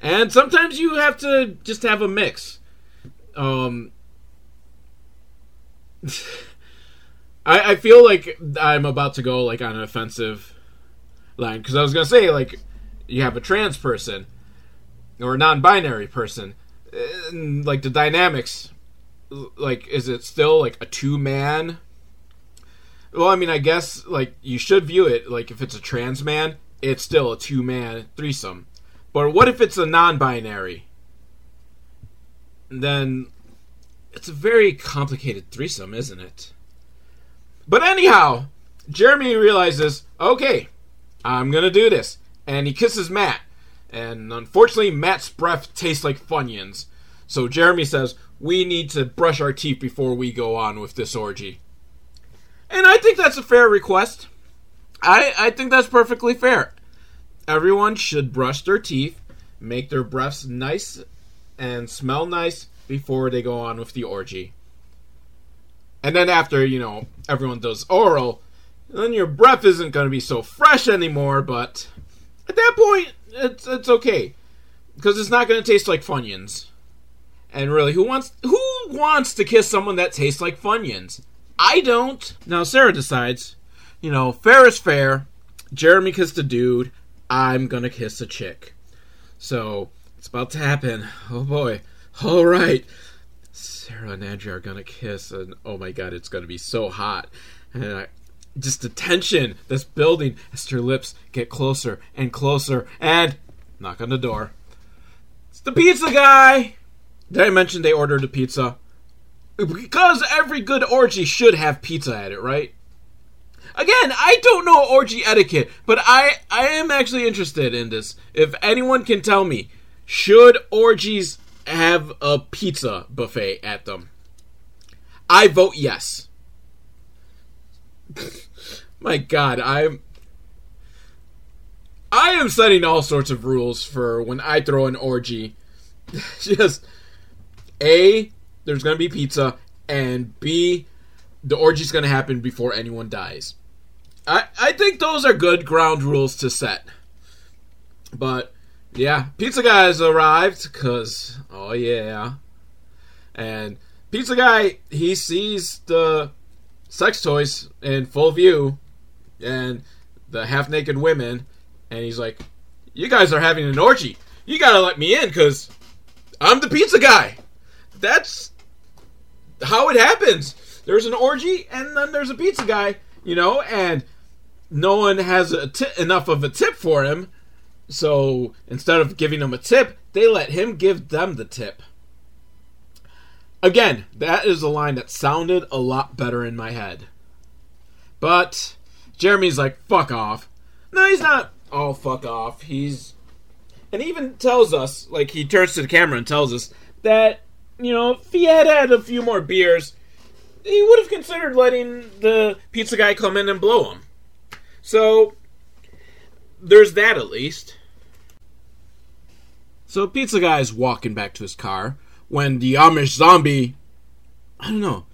And sometimes you have to just have a mix. Um, I, I feel like I'm about to go like on an offensive line because I was gonna say like you have a trans person or a non-binary person, and, like the dynamics like is it still like a two man well i mean i guess like you should view it like if it's a trans man it's still a two man threesome. But what if it's a non-binary? Then it's a very complicated threesome isn't it but anyhow jeremy realizes okay i'm gonna do this and he kisses matt and unfortunately matt's breath tastes like funyuns so jeremy says we need to brush our teeth before we go on with this orgy. And I think that's a fair request. I, I think that's perfectly fair. Everyone should brush their teeth, make their breaths nice and smell nice before they go on with the orgy. And then after, you know, everyone does oral, then your breath isn't going to be so fresh anymore, but at that point, it's, it's okay. Because it's not going to taste like Funyuns. And really, who wants who wants to kiss someone that tastes like Funyuns? I don't. Now Sarah decides, you know, fair is fair. Jeremy kissed a dude. I'm gonna kiss a chick. So it's about to happen. Oh boy. All right. Sarah and Andrea are gonna kiss, and oh my god, it's gonna be so hot. And I, just the tension that's building as their lips get closer and closer. And knock on the door. It's the pizza guy. Did I mention they ordered a pizza? Because every good orgy should have pizza at it, right? Again, I don't know orgy etiquette, but I I am actually interested in this. If anyone can tell me, should orgies have a pizza buffet at them? I vote yes. My god, I'm I am setting all sorts of rules for when I throw an orgy. Just a, there's to be pizza, and B, the orgy's to happen before anyone dies. I, I think those are good ground rules to set. But, yeah, Pizza Guy has arrived, because, oh yeah. And Pizza Guy, he sees the sex toys in full view and the half naked women, and he's like, You guys are having an orgy. You gotta let me in, because I'm the pizza guy that's how it happens. There's an orgy, and then there's a pizza guy, you know, and no one has enough of a tip for him. So instead of giving him a tip, they let him give them the tip. Again, that is a line that sounded a lot better in my head. But Jeremy's like, fuck off. No, he's not all fuck off. He's and he even tells us, like he turns to the camera and tells us that you know if he had had a few more beers, he would have considered letting the pizza guy come in and blow him. So there's that at least. So pizza guy's walking back to his car when the Amish zombie I don't know.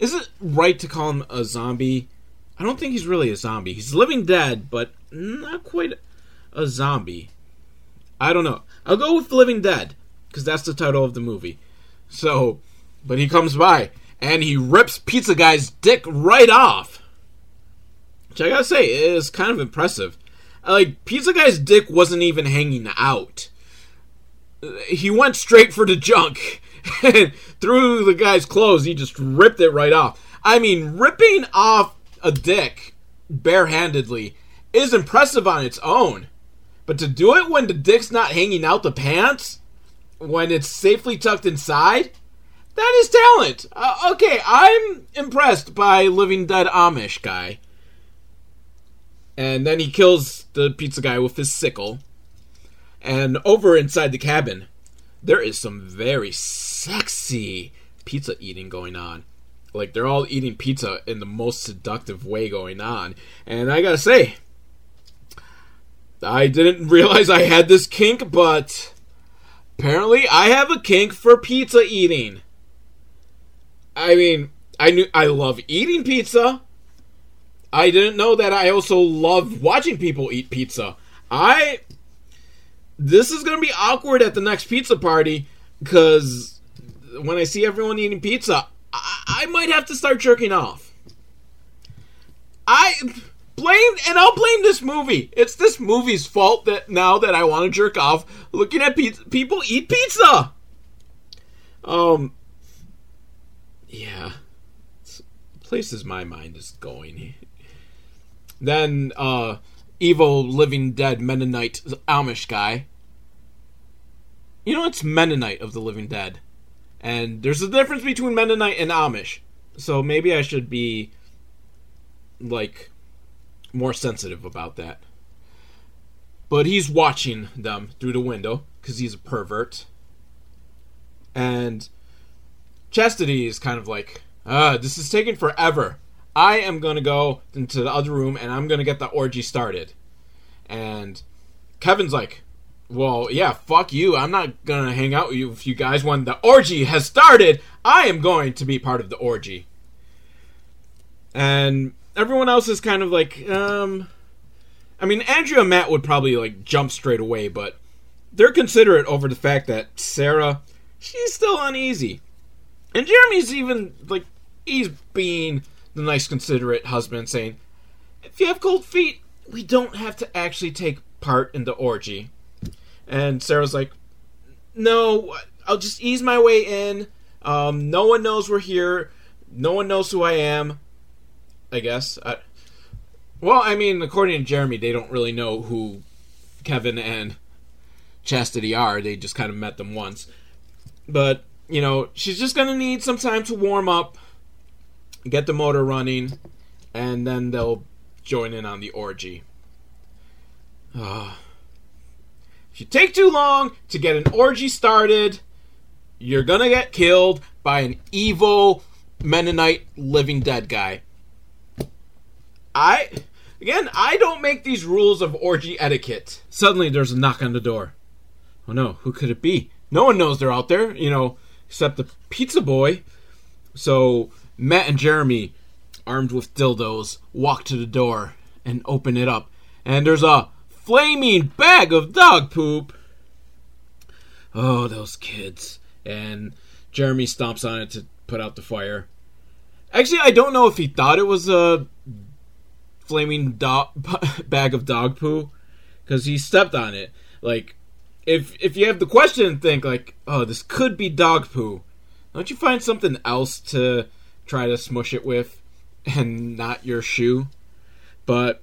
Is it right to call him a zombie? I don't think he's really a zombie. He's living dead, but not quite a zombie. I don't know. I'll go with Living Dead because that's the title of the movie. So, but he comes by and he rips Pizza Guy's dick right off. Which I gotta say is kind of impressive. Like Pizza Guy's dick wasn't even hanging out. He went straight for the junk and through the guy's clothes. He just ripped it right off. I mean, ripping off a dick barehandedly is impressive on its own. But to do it when the dick's not hanging out the pants, when it's safely tucked inside, that is talent. Uh, okay, I'm impressed by Living Dead Amish guy. And then he kills the pizza guy with his sickle. And over inside the cabin, there is some very sexy pizza eating going on. Like they're all eating pizza in the most seductive way going on. And I gotta say, I didn't realize I had this kink, but apparently I have a kink for pizza eating. I mean, I knew I love eating pizza. I didn't know that I also love watching people eat pizza. I this is to be awkward at the next pizza party because when I see everyone eating pizza, I, I might have to start jerking off. I blame and I'll blame this movie. It's this movie's fault that now that I want to jerk off looking at pizza, people eat pizza. Um yeah. Places my mind is going. Then uh evil living dead Mennonite Amish guy. You know it's Mennonite of the living dead. And there's a difference between Mennonite and Amish. So maybe I should be like more sensitive about that. But he's watching them through the window because he's a pervert. And Chastity is kind of like, ah, this is taking forever. I am going to go into the other room and I'm going to get the orgy started. And Kevin's like, well, yeah, fuck you. I'm not going to hang out with you if you guys. When the orgy has started, I am going to be part of the orgy. And everyone else is kind of like, um. I mean, Andrea and Matt would probably, like, jump straight away, but they're considerate over the fact that Sarah, she's still uneasy. And Jeremy's even, like, he's being the nice, considerate husband, saying, if you have cold feet, we don't have to actually take part in the orgy. And Sarah's like, no, I'll just ease my way in. Um, no one knows we're here. No one knows who I am. I guess. I, well, I mean, according to Jeremy, they don't really know who Kevin and Chastity are. They just kind of met them once. But, you know, she's just going to need some time to warm up, get the motor running, and then they'll join in on the orgy. Uh, if you take too long to get an orgy started, you're gonna get killed by an evil Mennonite living dead guy. I again, I don't make these rules of orgy etiquette. Suddenly there's a knock on the door. Oh no, who could it be? No one knows they're out there, you know, except the pizza boy. So Matt and Jeremy, armed with dildos, walk to the door and open it up. And there's a flaming bag of dog poop. Oh, those kids. And Jeremy stomps on it to put out the fire. Actually, I don't know if he thought it was a flaming do- bag of dog poo because he stepped on it. Like, if if you have the question think like, oh, this could be dog poo, don't you find something else to try to smush it with, and not your shoe? But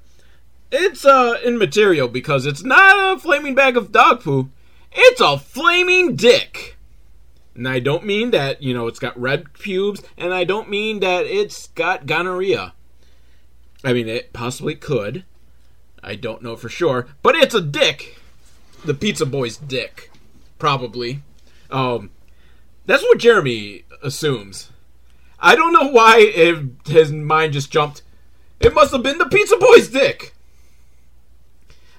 it's uh immaterial because it's not a flaming bag of dog poo. It's a flaming dick. And I don't mean that, you know, it's got red pubes, and I don't mean that it's got gonorrhea. I mean, it possibly could. I don't know for sure, but it's a dick. The pizza boy's dick, probably. Um, that's what Jeremy assumes. I don't know why it, his mind just jumped. It must have been the pizza boy's dick.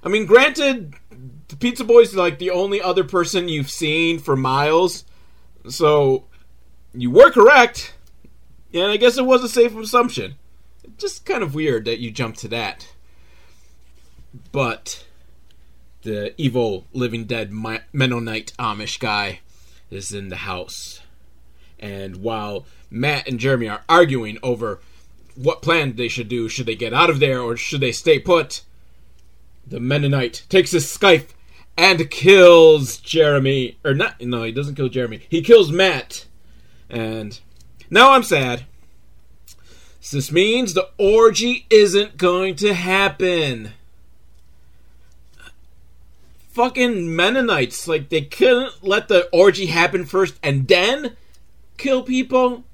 I mean, granted, the pizza boy's like the only other person you've seen for miles, so you were correct. And I guess it was a safe assumption. Just kind of weird that you jumped to that. But the evil living dead Mennonite Amish guy is in the house. And while Matt and Jeremy are arguing over what plan they should do, should they get out of there or should they stay put, the Mennonite takes his scythe and kills Jeremy. Or not, no, he doesn't kill Jeremy. He kills Matt. And now I'm sad. This means the orgy isn't going to happen fucking Mennonites. Like they couldn't let the orgy happen first and then kill people.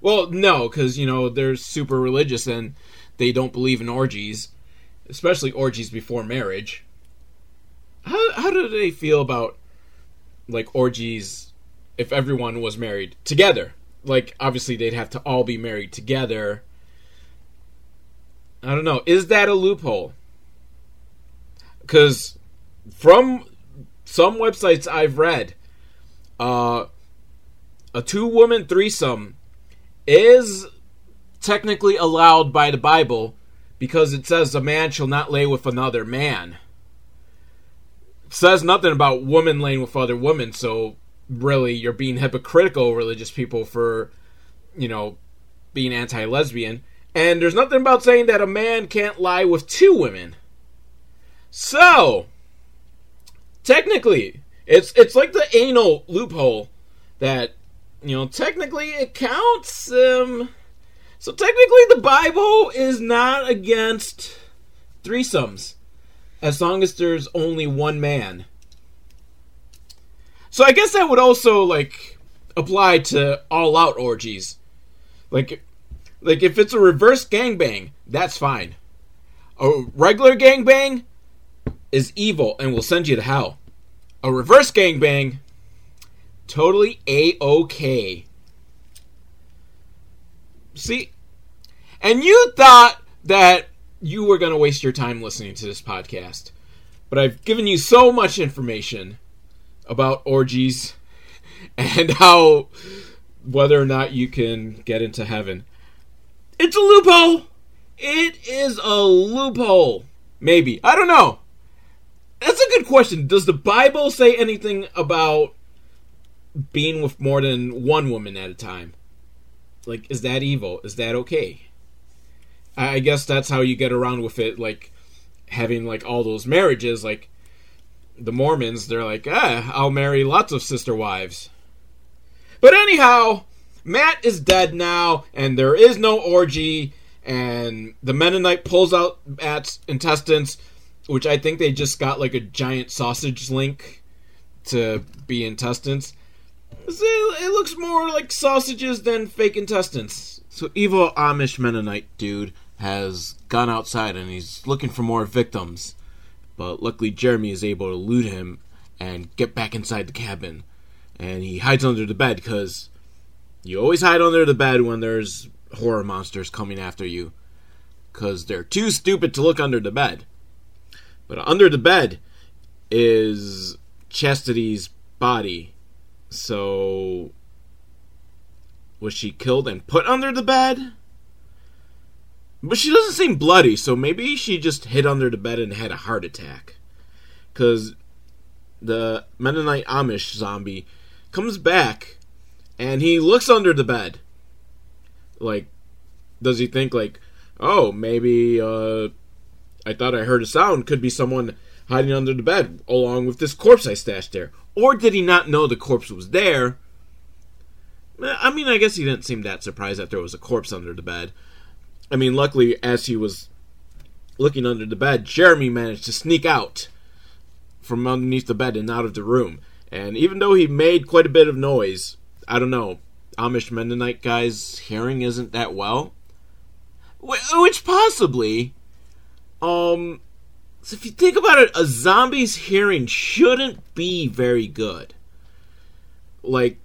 Well, no, because you know they're super religious and they don't believe in orgies, especially orgies before marriage. How how do they feel about like orgies if everyone was married together? Like obviously they'd have to all be married together. I don't know. Is that a loophole? Because from some websites I've read, uh, a two woman threesome is technically allowed by the Bible because it says a man shall not lay with another man. It says nothing about woman laying with other women, so really you're being hypocritical, religious people, for, you know, being anti lesbian. And there's nothing about saying that a man can't lie with two women. So, technically, it's it's like the anal loophole that you know technically it counts. Um, so technically, the Bible is not against threesomes as long as there's only one man. So I guess that would also like apply to all out orgies. Like like if it's a reverse gangbang, that's fine. A regular gangbang, is evil and will send you to hell. A reverse gangbang, totally a okay. See, and you thought that you were going to waste your time listening to this podcast, but I've given you so much information about orgies and how whether or not you can get into heaven. It's a loophole. It is a loophole. Maybe. I don't know. That's a good question. Does the Bible say anything about being with more than one woman at a time? Like, is that evil? Is that okay? I guess that's how you get around with it, like having like all those marriages. Like the Mormons, they're like, ah, I'll marry lots of sister wives. But anyhow, Matt is dead now, and there is no orgy, and the Mennonite pulls out Matt's intestines which I think they just got like a giant sausage link to be intestines. It looks more like sausages than fake intestines. So evil Amish Mennonite dude has gone outside and he's looking for more victims. But luckily Jeremy is able to loot him and get back inside the cabin. And he hides under the bed because you always hide under the bed when there's horror monsters coming after you. Because they're too stupid to look under the bed. But under the bed is Chastity's body. So was she killed and put under the bed? But she doesn't seem bloody, so maybe she just hid under the bed and had a heart attack. Cause the Mennonite Amish zombie comes back and he looks under the bed. Like, does he think like, oh, maybe uh I thought I heard a sound. Could be someone hiding under the bed along with this corpse I stashed there. Or did he not know the corpse was there? I mean, I guess he didn't seem that surprised that there was a corpse under the bed. I mean, luckily, as he was looking under the bed, Jeremy managed to sneak out from underneath the bed and out of the room. And even though he made quite a bit of noise, I don't know, Amish Mennonite guy's hearing isn't that well. Which possibly um, So if you think about it, a zombie's hearing shouldn't be very good. Like,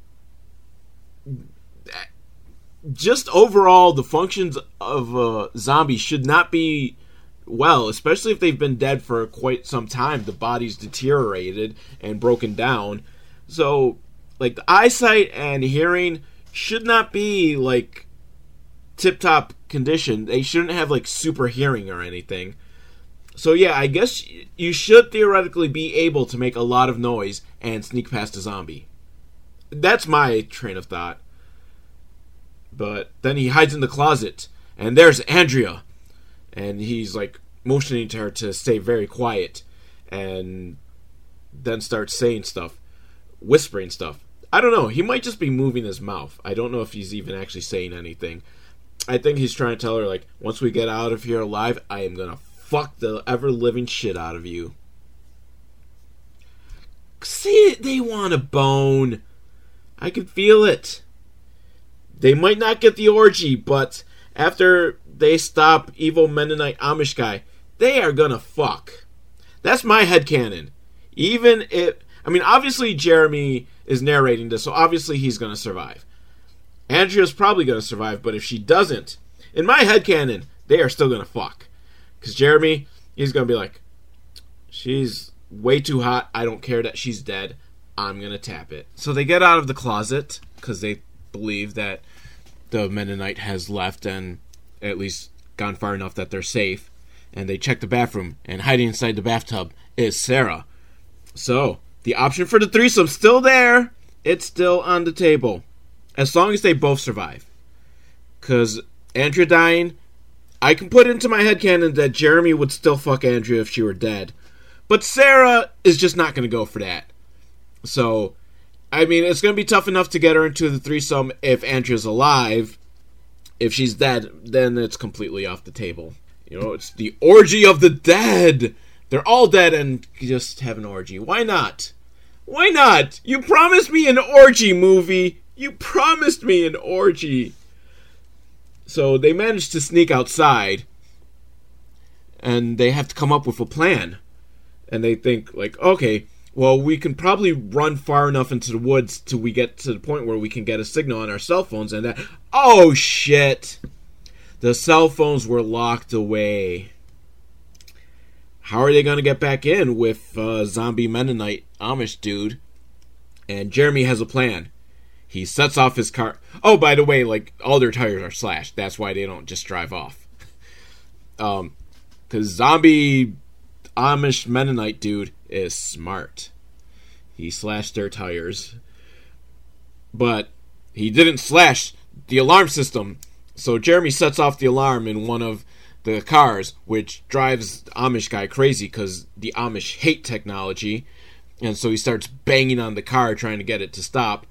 just overall, the functions of a zombie should not be well, especially if they've been dead for quite some time. The body's deteriorated and broken down. So, like, the eyesight and hearing should not be, like, tip top condition. They shouldn't have, like, super hearing or anything. So yeah, I guess you should theoretically be able to make a lot of noise and sneak past a zombie. That's my train of thought. But then he hides in the closet, and there's Andrea, and he's like motioning to her to stay very quiet, and then starts saying stuff, whispering stuff. I don't know. He might just be moving his mouth. I don't know if he's even actually saying anything. I think he's trying to tell her like, once we get out of here alive, I am gonna fuck the ever living shit out of you. See, they want a bone. I can feel it. They might not get the orgy, but after they stop evil Mennonite Amish guy, they are gonna fuck. That's my head headcanon. Even if I mean obviously Jeremy is narrating this, so obviously he's gonna survive. Andrea's probably gonna survive, but if she doesn't, in my head headcanon, they are still gonna fuck. Because Jeremy, he's going to be like, she's way too hot. I don't care that she's dead. I'm going to tap it. So they get out of the closet because they believe that the Mennonite has left and at least gone far enough that they're safe. And they check the bathroom, and hiding inside the bathtub is Sarah. So the option for the threesome's still there. It's still on the table. As long as they both survive. Because Andrea dying I can put into my head canon that Jeremy would still fuck Andrea if she were dead. But Sarah is just not going to go for that. So, I mean, it's going to be tough enough to get her into the threesome if Andrea's alive. If she's dead, then it's completely off the table. You know, it's the orgy of the dead. They're all dead and just have an orgy. Why not? Why not? You promised me an orgy movie. You promised me an orgy. So they manage to sneak outside and they have to come up with a plan. And they think, like, okay, well, we can probably run far enough into the woods till we get to the point where we can get a signal on our cell phones. And that, oh shit! The cell phones were locked away. How are they going to get back in with uh, zombie Mennonite Amish dude? And Jeremy has a plan. He sets off his car. Oh, by the way, like all their tires are slashed. That's why they don't just drive off. Um, because zombie Amish Mennonite dude is smart. He slashed their tires, but he didn't slash the alarm system. So Jeremy sets off the alarm in one of the cars, which drives Amish guy crazy because the Amish hate technology. And so he starts banging on the car trying to get it to stop.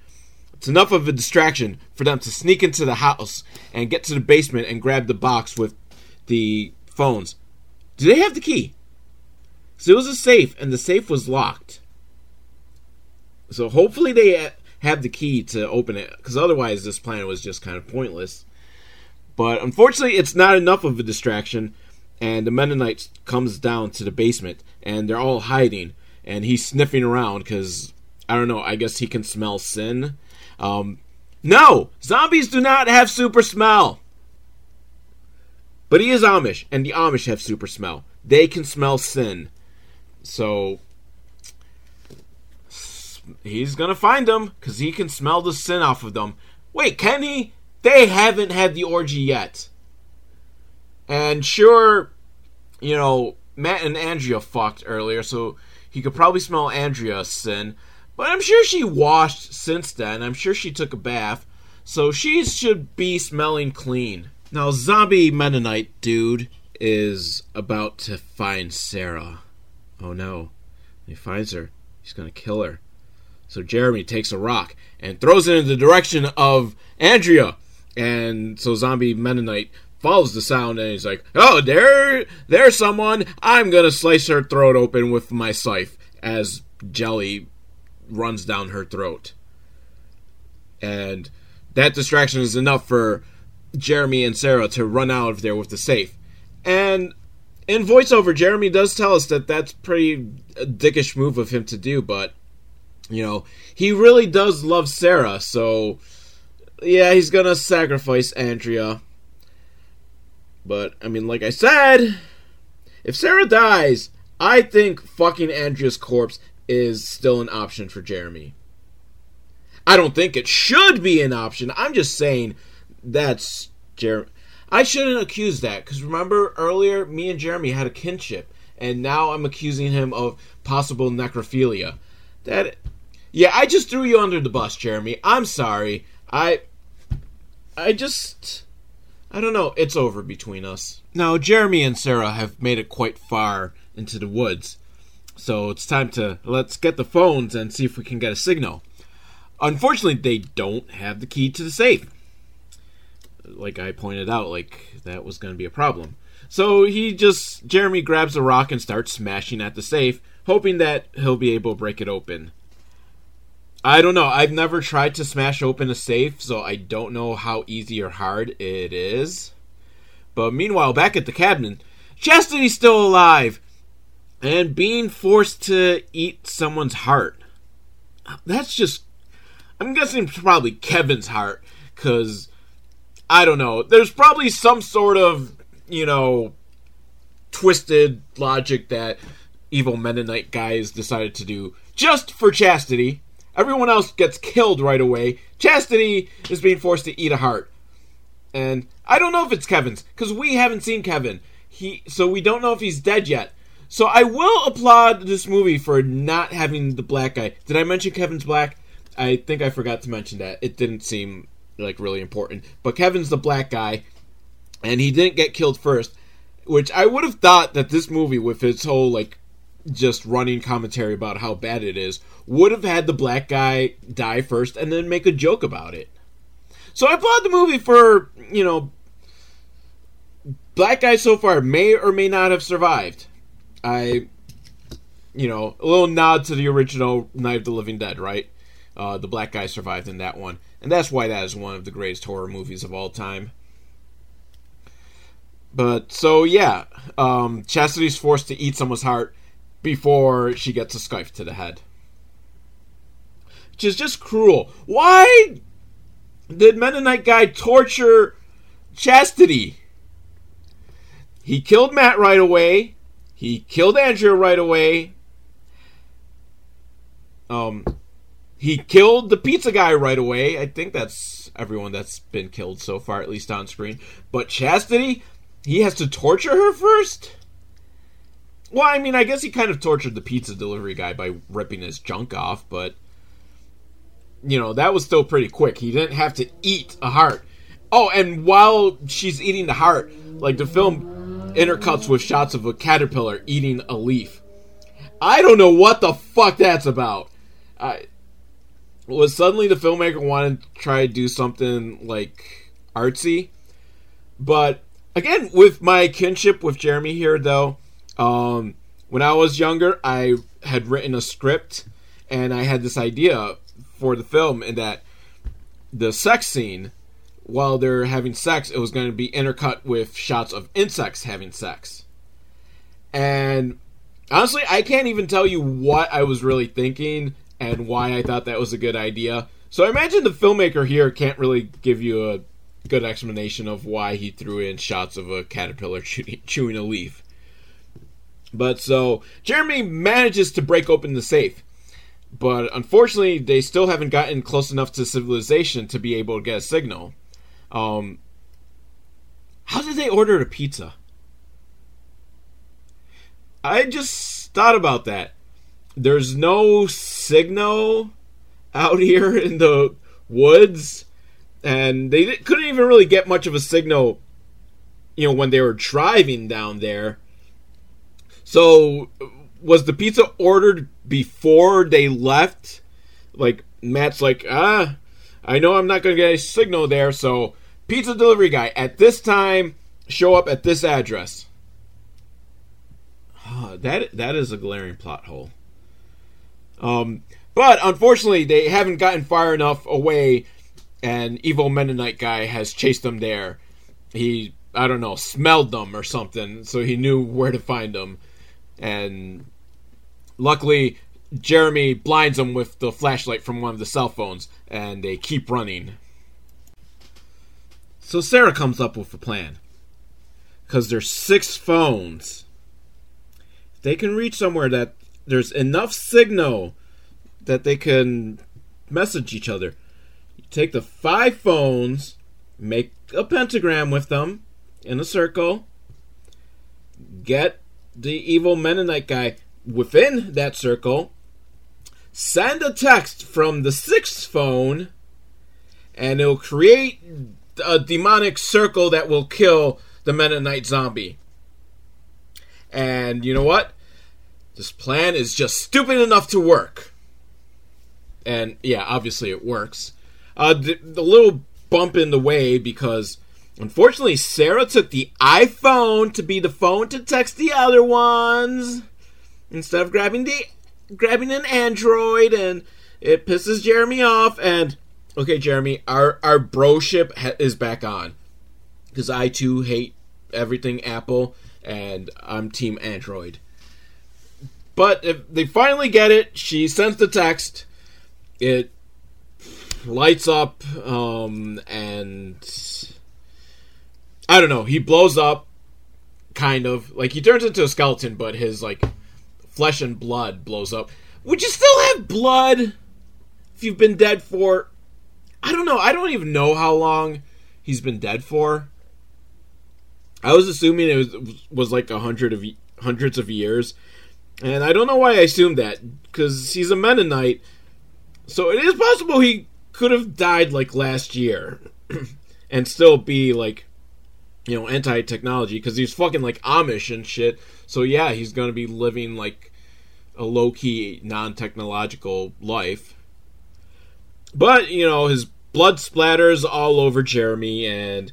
It's enough of a distraction for them to sneak into the house and get to the basement and grab the box with the phones. Do they have the key? So it was a safe, and the safe was locked. So hopefully they have the key to open it, because otherwise this plan was just kind of pointless. But unfortunately, it's not enough of a distraction, and the Mennonite comes down to the basement, and they're all hiding, and he's sniffing around because I don't know. I guess he can smell sin um, no, zombies do not have super smell. But he is Amish, and the Amish have super smell. They can smell sin. So he's gonna find them because he can smell the sin off of them. Wait, can he? They haven't had the orgy yet. And sure, you know, Matt and Andrea fucked earlier, so he could probably smell Andrea's sin. But I'm sure she washed since then. I'm sure she took a bath. So she should be smelling clean. Now, zombie Mennonite dude is about to find Sarah. Oh no. He finds her. He's gonna kill her. So Jeremy takes a rock and throws it in the direction of Andrea. And so zombie Mennonite follows the sound and he's like, Oh, there there's someone. I'm gonna slice her throat open with my scythe as jelly runs down her throat. And that distraction is enough for Jeremy and Sarah to run out of there with the safe. And in voiceover, Jeremy does tell us that that's pretty dickish move of him to do, but you know he really does love Sarah, so yeah, he's gonna sacrifice Andrea. But I mean, like I said, if Sarah dies, I think fucking Andrea's corpse is still an option for Jeremy. I don't think it should be an option. I'm just saying that's Jeremy. I shouldn't accuse that because remember earlier, me and Jeremy had a kinship, and now I'm accusing him of possible necrophilia. That, yeah, I just threw you under the bus, Jeremy. I'm sorry. I, I just, I don't know. It's over between us. Now, Jeremy and Sarah have made it quite far into the woods, so it's time to let's get the phones and see if we can get a signal. Unfortunately, they don't have the key to the safe like I pointed out, like that was going to be a problem. So he just Jeremy grabs a rock and starts smashing at the safe, hoping that he'll be able to break it open. I don't know. I've never tried to smash open a safe, so I don't know how easy or hard it is. But meanwhile, back at the cabin, Chastity's still alive and being forced to eat someone's heart. That's just. I'm guessing probably Kevin's heart, because I don't know. There's probably some sort of, you know, twisted logic that evil Mennonite guys decided to do just for Chastity. Everyone else gets killed right away. Chastity is being forced to eat a heart. And I don't know if it's Kevin's because we haven't seen Kevin. He so we don't know if he's dead yet. So I will applaud this movie for not having the black guy. Did I mention Kevin's black? I think I forgot to mention that. It didn't seem like really important. But Kevin's the black guy, and he didn't get killed first. Which I would have thought that this movie, with its whole like just running commentary about how bad it is, would have had the black guy die first and then make a joke about it. So I applaud the movie for, you know, black guy so far may or may not have survived. I, you know, a little nod to the original Night of the Living Dead, right? Uh, the black guy survived in that one. And that's why that is one of the greatest horror movies of all time. But so yeah, um, Chastity's forced to eat someone's heart before she gets a scythe to the head, which is just cruel. Why did Mennonite guy torture Chastity? He killed Matt right away. He killed Andrea right away. Um, he killed the pizza guy right away. I think that's everyone that's been killed so far, at least on screen. But Chastity, he has to torture her first? Well, I mean, I guess he kind of tortured the pizza delivery guy by ripping his junk off, but you know, that was still pretty quick. He didn't have to eat a heart. Oh, and while she's eating the heart, like the film intercuts with shots of a caterpillar eating a leaf. I don't know what the fuck that's about. I was suddenly the filmmaker wanted to try to do something like artsy. But again, with my kinship with Jeremy here, though, um, when I was younger, I had written a script and I had this idea for the film, and that the sex scene, while they're having sex, it was going to be intercut with shots of insects having sex. And honestly, I can't even tell you what I was really thinking and why I thought that was a good idea. So I imagine the filmmaker here can't really give you a good explanation of why he threw in shots of a caterpillar chewing a leaf. But so Jeremy manages to break open the safe. But unfortunately, they still haven't gotten close enough to civilization to be able to get a signal. Um, how did they order a pizza? I just thought about that there's no signal out here in the woods, and they couldn't even really get much of a signal, you know, when they were driving down there. So, was the pizza ordered before they left? Like, Matt's like, ah, I know I'm not going to get a signal there, so pizza delivery guy, at this time, show up at this address. Oh, that that is a glaring plot hole. Um, but unfortunately, they haven't gotten far enough away, and evil Mennonite guy has chased them there. He I don't know, smelled them or something, so he knew where to find them. And luckily, Jeremy blinds them with the flashlight from one of the cell phones, and they keep running. So Sarah comes up with a plan. Because there's six phones. They can reach somewhere that there's enough signal that they can message each other. You take the five phones, make a pentagram with them in a circle, get the evil Mennonite guy within that circle, send a text from the sixth phone, and it'll create a demonic circle that will kill the Mennonite zombie. And you know what? This plan is just stupid enough to work. And yeah, obviously it works. Uh, the, the little bump in the way because unfortunately Sarah took the iPhone to be the phone to text the other ones instead of grabbing the grabbing an Android, and it pisses Jeremy off. And okay, Jeremy, our our broship ha- is back on because I too hate everything Apple, and I'm Team Android. But if they finally get it, she sends the text. It lights up, um, and I don't know. He blows up, kind of like he turns into a skeleton, but his like flesh and blood blows up. Would you still have blood if you've been dead for? I don't know. I don't even know how long he's been dead for. I was assuming it was was like a hundred of hundreds of years, and I don't know why I assumed that because he's a Mennonite, so it is possible he could have died like last year, and still be like, you know, anti technology because he's fucking like Amish and shit. So yeah, he's gonna be living like a low key non technological life. But you know, his blood splatters all over Jeremy and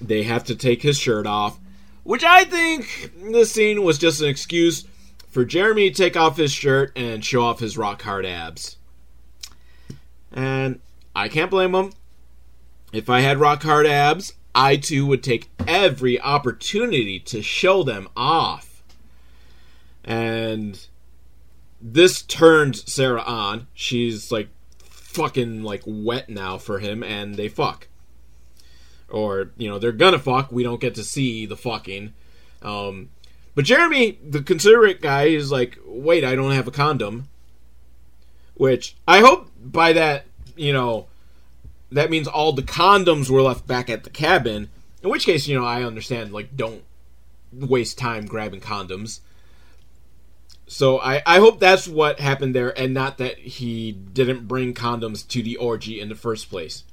they have to take his shirt off, which I think this scene was just an excuse for Jeremy to take off his shirt and show off his rock hard abs. And I can't blame him. If I had rock hard abs, I too would take every opportunity to show them off. And this turned Sarah on. She's like fucking like wet now for him and they fuck or you know they're gonna fuck. We don't get to see the fucking. Um, but Jeremy, the considerate guy, is like, wait, I don't have a condom. Which I hope by that, you know, that means all the condoms were left back at the cabin. In which case, you know, I understand, like, don't waste time grabbing condoms. So I, I hope that's what happened there, and not that he didn't bring condoms to the orgy in the first place.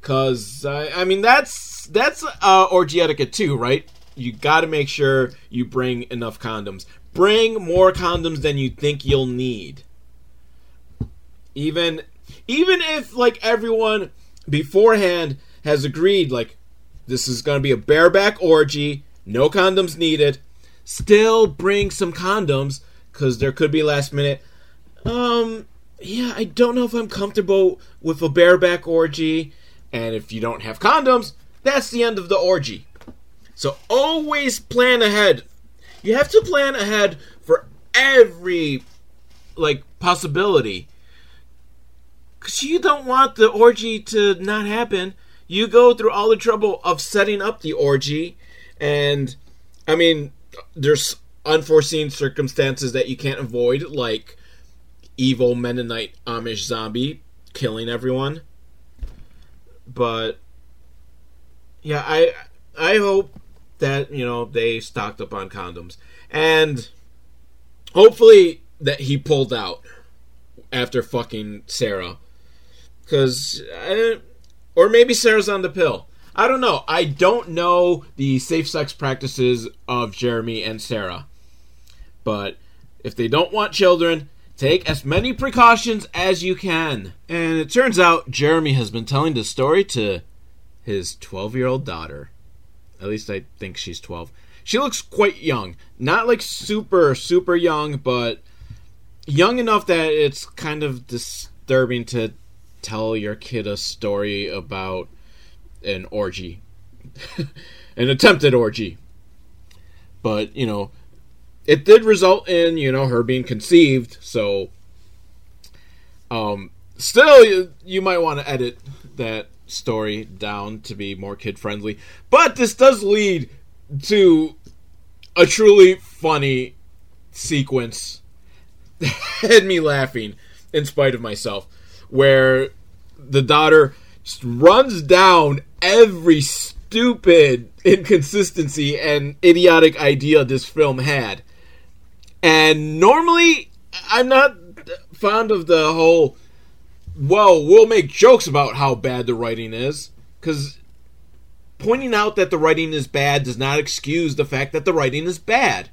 Cause uh, I mean that's that's uh, orgy etiquette too, right? You got to make sure you bring enough condoms. Bring more condoms than you think you'll need. Even even if like everyone beforehand has agreed like this is going to be a bareback orgy, no condoms needed, still bring some condoms cuz there could be last minute um yeah, I don't know if I'm comfortable with a bareback orgy and if you don't have condoms, that's the end of the orgy. So always plan ahead. You have to plan ahead for every like possibility. Cuz you don't want the orgy to not happen. You go through all the trouble of setting up the orgy and I mean there's unforeseen circumstances that you can't avoid like evil Mennonite Amish zombie killing everyone. But yeah, I I hope that you know they stocked up on condoms. And hopefully that he pulled out after fucking Sarah. Because or maybe Sarah's on the pill. I don't know. I don't know the safe sex practices of Jeremy and Sarah. But if they don't want children, Take as many precautions as you can. And it turns out Jeremy has been telling this story to his 12 year old daughter. At least I think she's 12. She looks quite young. Not like super, super young, but young enough that it's kind of disturbing to tell your kid a story about an orgy. an attempted orgy. But, you know, it did result in, you know, her being conceived, so um still you, you might want to edit that story down to be more kid friendly. But this does lead to a truly funny sequence had me laughing in spite of myself where the daughter runs down every stupid inconsistency and idiotic idea this film had. And normally, I'm not fond of the whole, well, we'll make jokes about how bad the writing is. Because pointing out that the writing is bad does not excuse the fact that the writing is bad.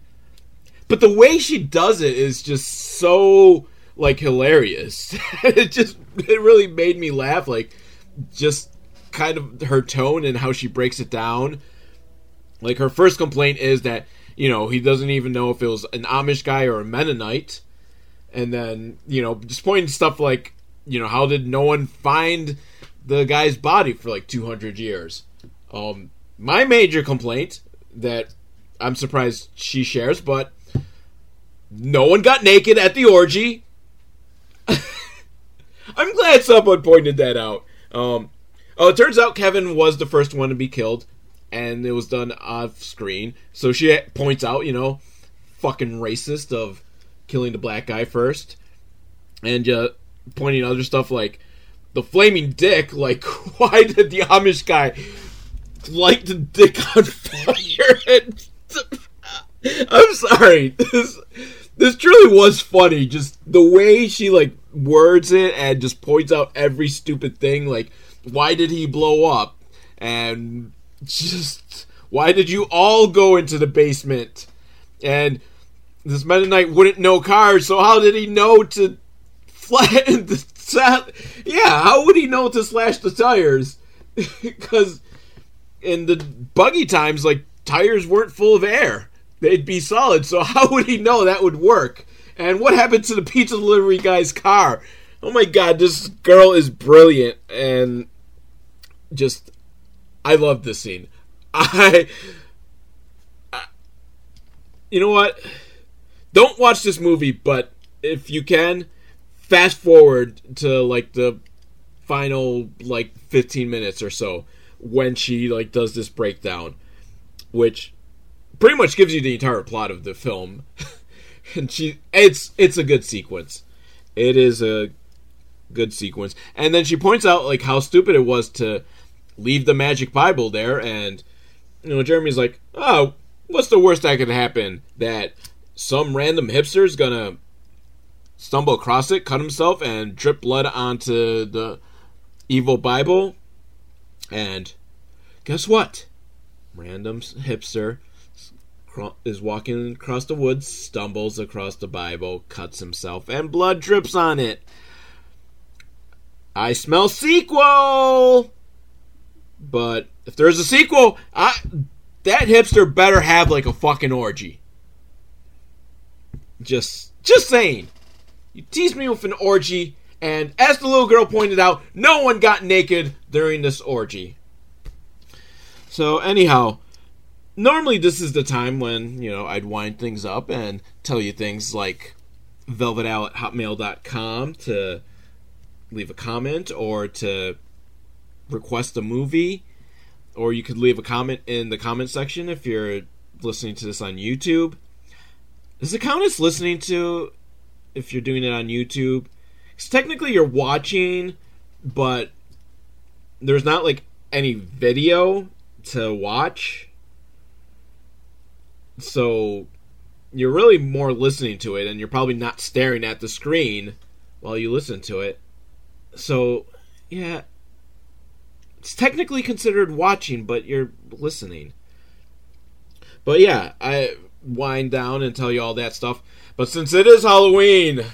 But the way she does it is just so like hilarious. it just it really made me laugh like just kind of her tone and how she breaks it down. Like her first complaint is that, you know, he doesn't even know if it was an Amish guy or a Mennonite. And then, you know, just pointing stuff like, you know, how did no one find the guy's body for like 200 years? Um my major complaint that I'm surprised she shares, but no one got naked at the orgy. I'm glad someone pointed that out. Um, oh, it turns out Kevin was the first one to be killed, and it was done off screen. So she points out, you know, fucking racist of killing the black guy first, and uh, pointing other stuff like the flaming dick. Like, why did the Amish guy light the dick on fire? And I'm sorry. This this truly was funny. Just the way she like words it and just points out every stupid thing. Like, why did he blow up? And just why did you all go into the basement? And this Mennonite wouldn't know cars, so how did he know to flatten the yeah, how would he know to slash the tires? Because in the buggy times, like tires weren't full of air they'd be solid. So how would he know that would work? And what happened to the pizza delivery guy's car? Oh my god, this girl is brilliant and just I love this scene. I, I You know what? Don't watch this movie, but if you can, fast forward to like the final like 15 minutes or so when she like does this breakdown which pretty much gives you the entire plot of the film. and she it's it's a good sequence. It is a good sequence. And then she points out like how stupid it was to leave the magic Bible there and you know Jeremy's like, "Oh, what's the worst that could happen? That some random hipster's gonna stumble across it, cut himself, and drip blood onto the evil Bible. And guess what? Random hipster is walking across the woods, stumbles across the Bible, cuts himself, and blood drips on it. I smell sequel. But if there's a sequel, I that hipster better have like a fucking orgy. Just just saying. You tease me with an orgy, and as the little girl pointed out, no one got naked during this orgy. So anyhow, normally this is the time when you know I'd wind things up and tell you things like velvetal at hotmail.com to leave a comment or to request a movie or you could leave a comment in the comment section if you're listening to this on YouTube. Does it count as listening to if you're doing it on YouTube? Because technically you're watching, but there's not like any video to watch so you're really more listening to it and you're probably not staring at the screen while you listen to it. So, yeah, it's technically considered watching, but you're listening. But yeah, I wind down and tell you all that stuff. But since it is Halloween,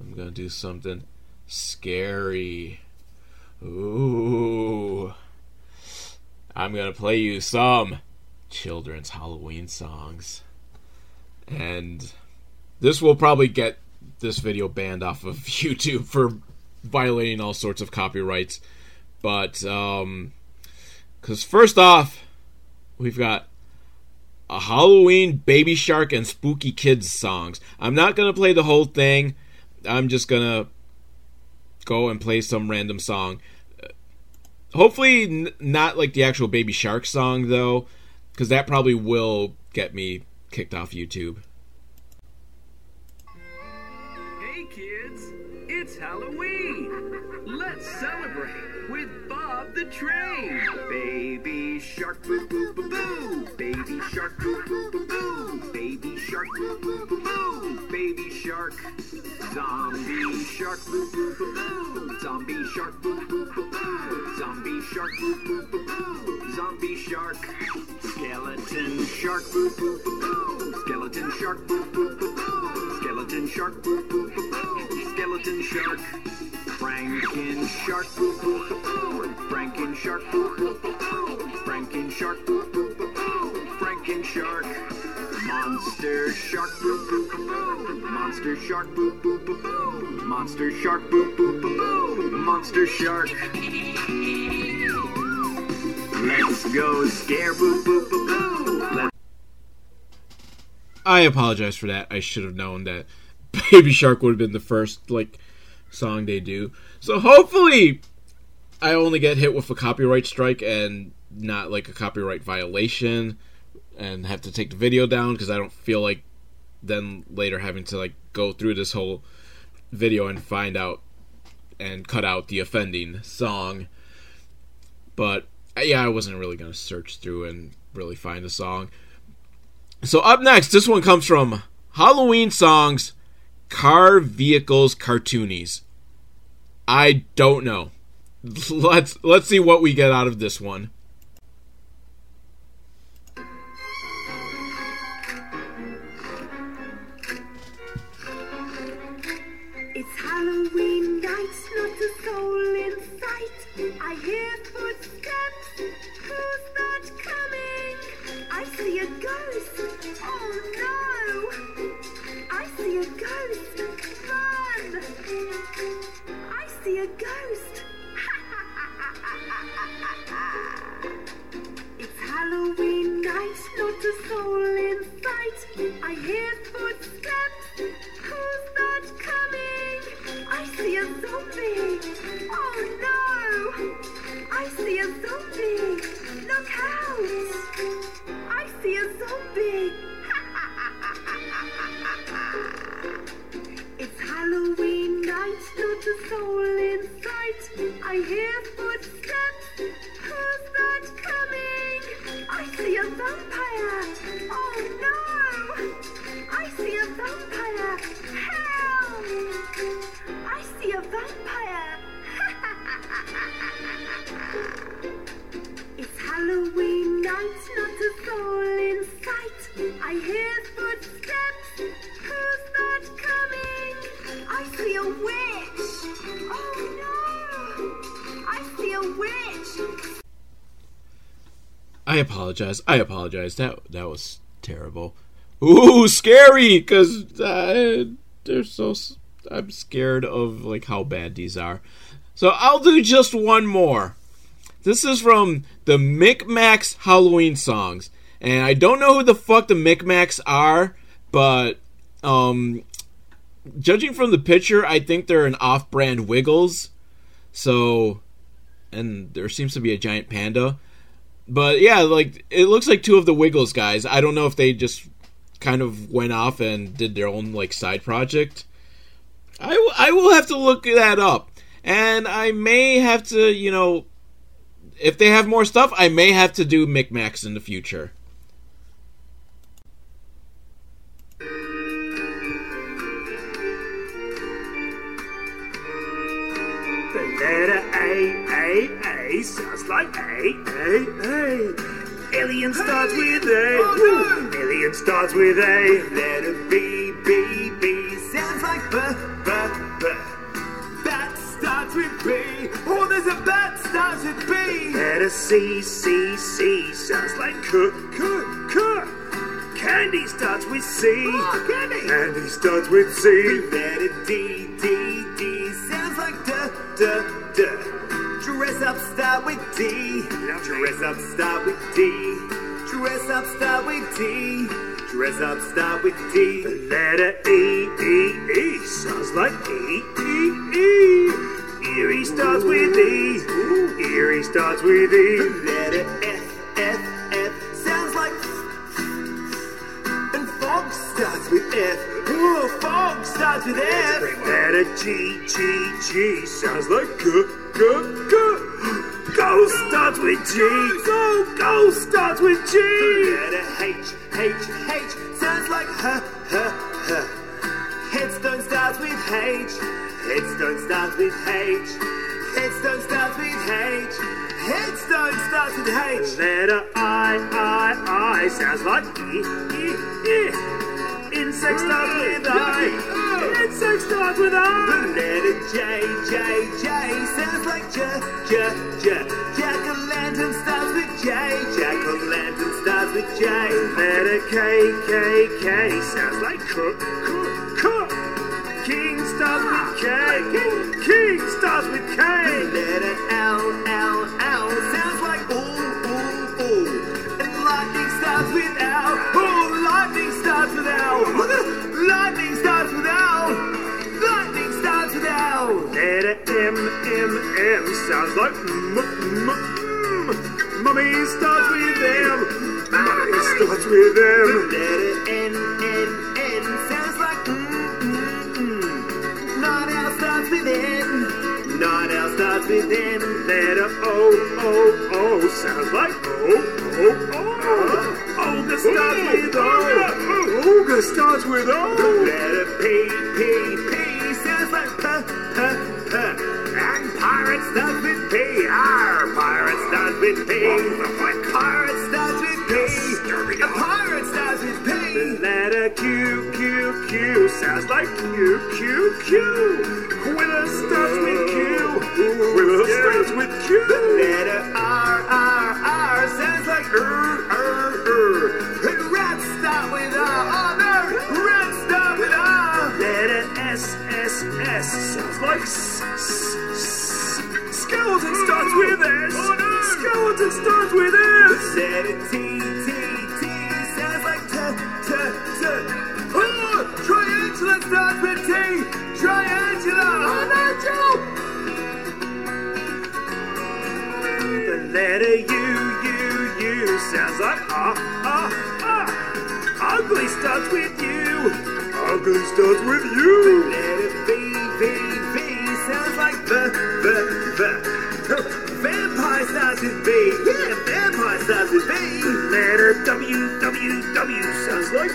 I'm to do something scary. Ooh. I'm to play you some children's Halloween songs. And this will probably get this video banned off of YouTube for violating all sorts of copyrights. But um, Because first off, we've got a Halloween Baby Shark and Spooky Kids songs. I'm not going to play the whole thing. I'm just going to go and play some random song. Hopefully, n- not like the actual Baby Shark song, though, because that probably will get me kicked off YouTube. Hey kids, it's Halloween. Let's celebrate the Train. Baby shark boo boo boo boo. Baby shark boo boo boo boo. Baby shark boo boo boo boo. Baby shark. Zombie shark boo boo boo boo. Zombie shark boo boo boo boo. Zombie shark boo boo boo boo. Zombie shark. Skeleton shark boo boo boo boo. Skeleton shark boo boo boo boo. Skeleton shark boo boo boo boo. Skeleton shark. Franken shark boo boo. Franken shark boo boo. Franken shark boo boo. Franken shark. Monster shark boo boo. Monster shark boo boo. Monster shark boo boo. Monster shark. Let's go scare boo boo boo. I apologize for that. I should have known that Baby Shark would have been the first like song they do. So hopefully I only get hit with a copyright strike and not like a copyright violation and have to take the video down because I don't feel like then later having to like go through this whole video and find out and cut out the offending song. But uh, yeah, I wasn't really going to search through and really find a song. So up next, this one comes from Halloween songs, car vehicles, cartoonies. I don't know. Let's let's see what we get out of this one. A ghost. It's Halloween night, not a soul in sight. I hear footsteps, who's not coming? I see a zombie. Oh no! I see a zombie. Look out! I see a zombie. Halloween night, not a soul in sight. I hear footsteps. Who's that coming? I see a vampire. Oh no! I see a vampire. Help! I see a vampire. Halloween night, not a soul in sight. I hear footsteps. Who's that coming? I see a witch. Oh no! I see a witch. I apologize. I apologize. That that was terrible. Ooh, scary because uh, they're so. I'm scared of like how bad these are. So I'll do just one more. This is from the Micmacs Halloween songs, and I don't know who the fuck the Micmacs are, but um, judging from the picture, I think they're an off-brand Wiggles. So, and there seems to be a giant panda. But yeah, like it looks like two of the Wiggles guys. I don't know if they just kind of went off and did their own like side project. I, w- I will have to look that up. And I may have to, you know, if they have more stuff, I may have to do Micmacs in the future. The letter A, A, A sounds like A, A, A. Alien starts with A. Alien starts with A. Letter B, B, B sounds like B. Oh, there's a bat starts with B. Letter C, C, C sounds like C, C, C. Candy starts with C. Oh, candy. Candy starts with C. Letter D, D, D sounds like D, D, D. Dress up, start with D. Dress up, start with D. Dress up, start with D. Dress up, start with D. The letter E, E, E sounds like E, E, E. Eerie starts with E. Eerie starts with E. The letter F, F, F sounds like And fog starts with F. Ooh, fog starts with F. Letter G, G, G sounds like G, G, G. Go starts with G. Go, go starts with G. The Letter H, H, H sounds like H, H, H. Headstone starts with H. Headstone starts with H. Headstone starts with H. Headstone starts with H. Letter I, I, I sounds like E, E, E. Insect starts with I. Insect starts with The I. letter J, J, J sounds like J, J, J. Jack o' lantern starts with J. Jack o' lantern starts with J. Letter K, K, K sounds like K, K, K. King starts with K. King, King starts with The K. letter L, L, L sounds like ooh, ooh, ooh. And lightning starts with L. Ooh, lightning starts with L. lightning starts with L. Lightning starts with L. Letter M, M, M sounds like M, M, M. Mummy starts with M. Mummy starts with The M. letter N, N, starts with N. Night owl starts with N. Letter O, O, O sounds like O, O, O. Olga starts with O. Olga starts with O. letter P, P, P sounds like P, P, P. And pirate starts with P. R. Pirate starts with P. Pirate starts with P. A pirate starts with P. The letter Q, Q, Q sounds like Q, Q. Skeleton starts with S. Skeleton starts with S. Letter T, T, T sounds like T, T, T. Oh, triangula starts with T. Triangula. Oh no, Joe. The letter U, U, U sounds like ah, ah, ah. Ugly starts with U. Ugly starts with U. With V. Yeah, starts with V. Letter W, W, W sounds like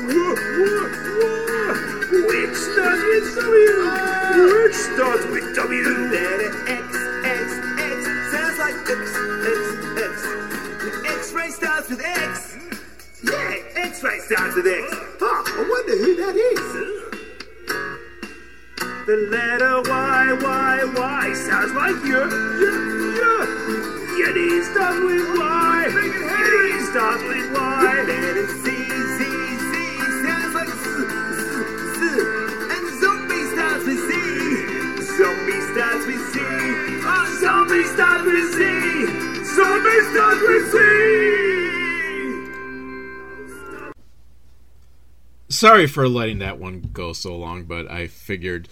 Sorry for letting that one go so long, but I figured,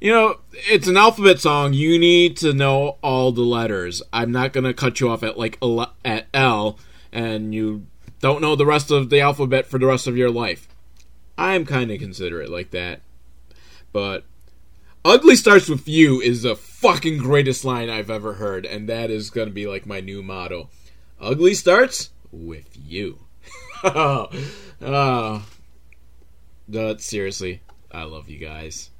you know, it's an alphabet song. You need to know all the letters. I'm not gonna cut you off at like at L, and you don't know the rest of the alphabet for the rest of your life. I'm kind of considerate like that, but "Ugly starts with you" is the fucking greatest line I've ever heard, and that is gonna be like my new motto. Ugly starts with you. oh, oh. But seriously, I love you guys.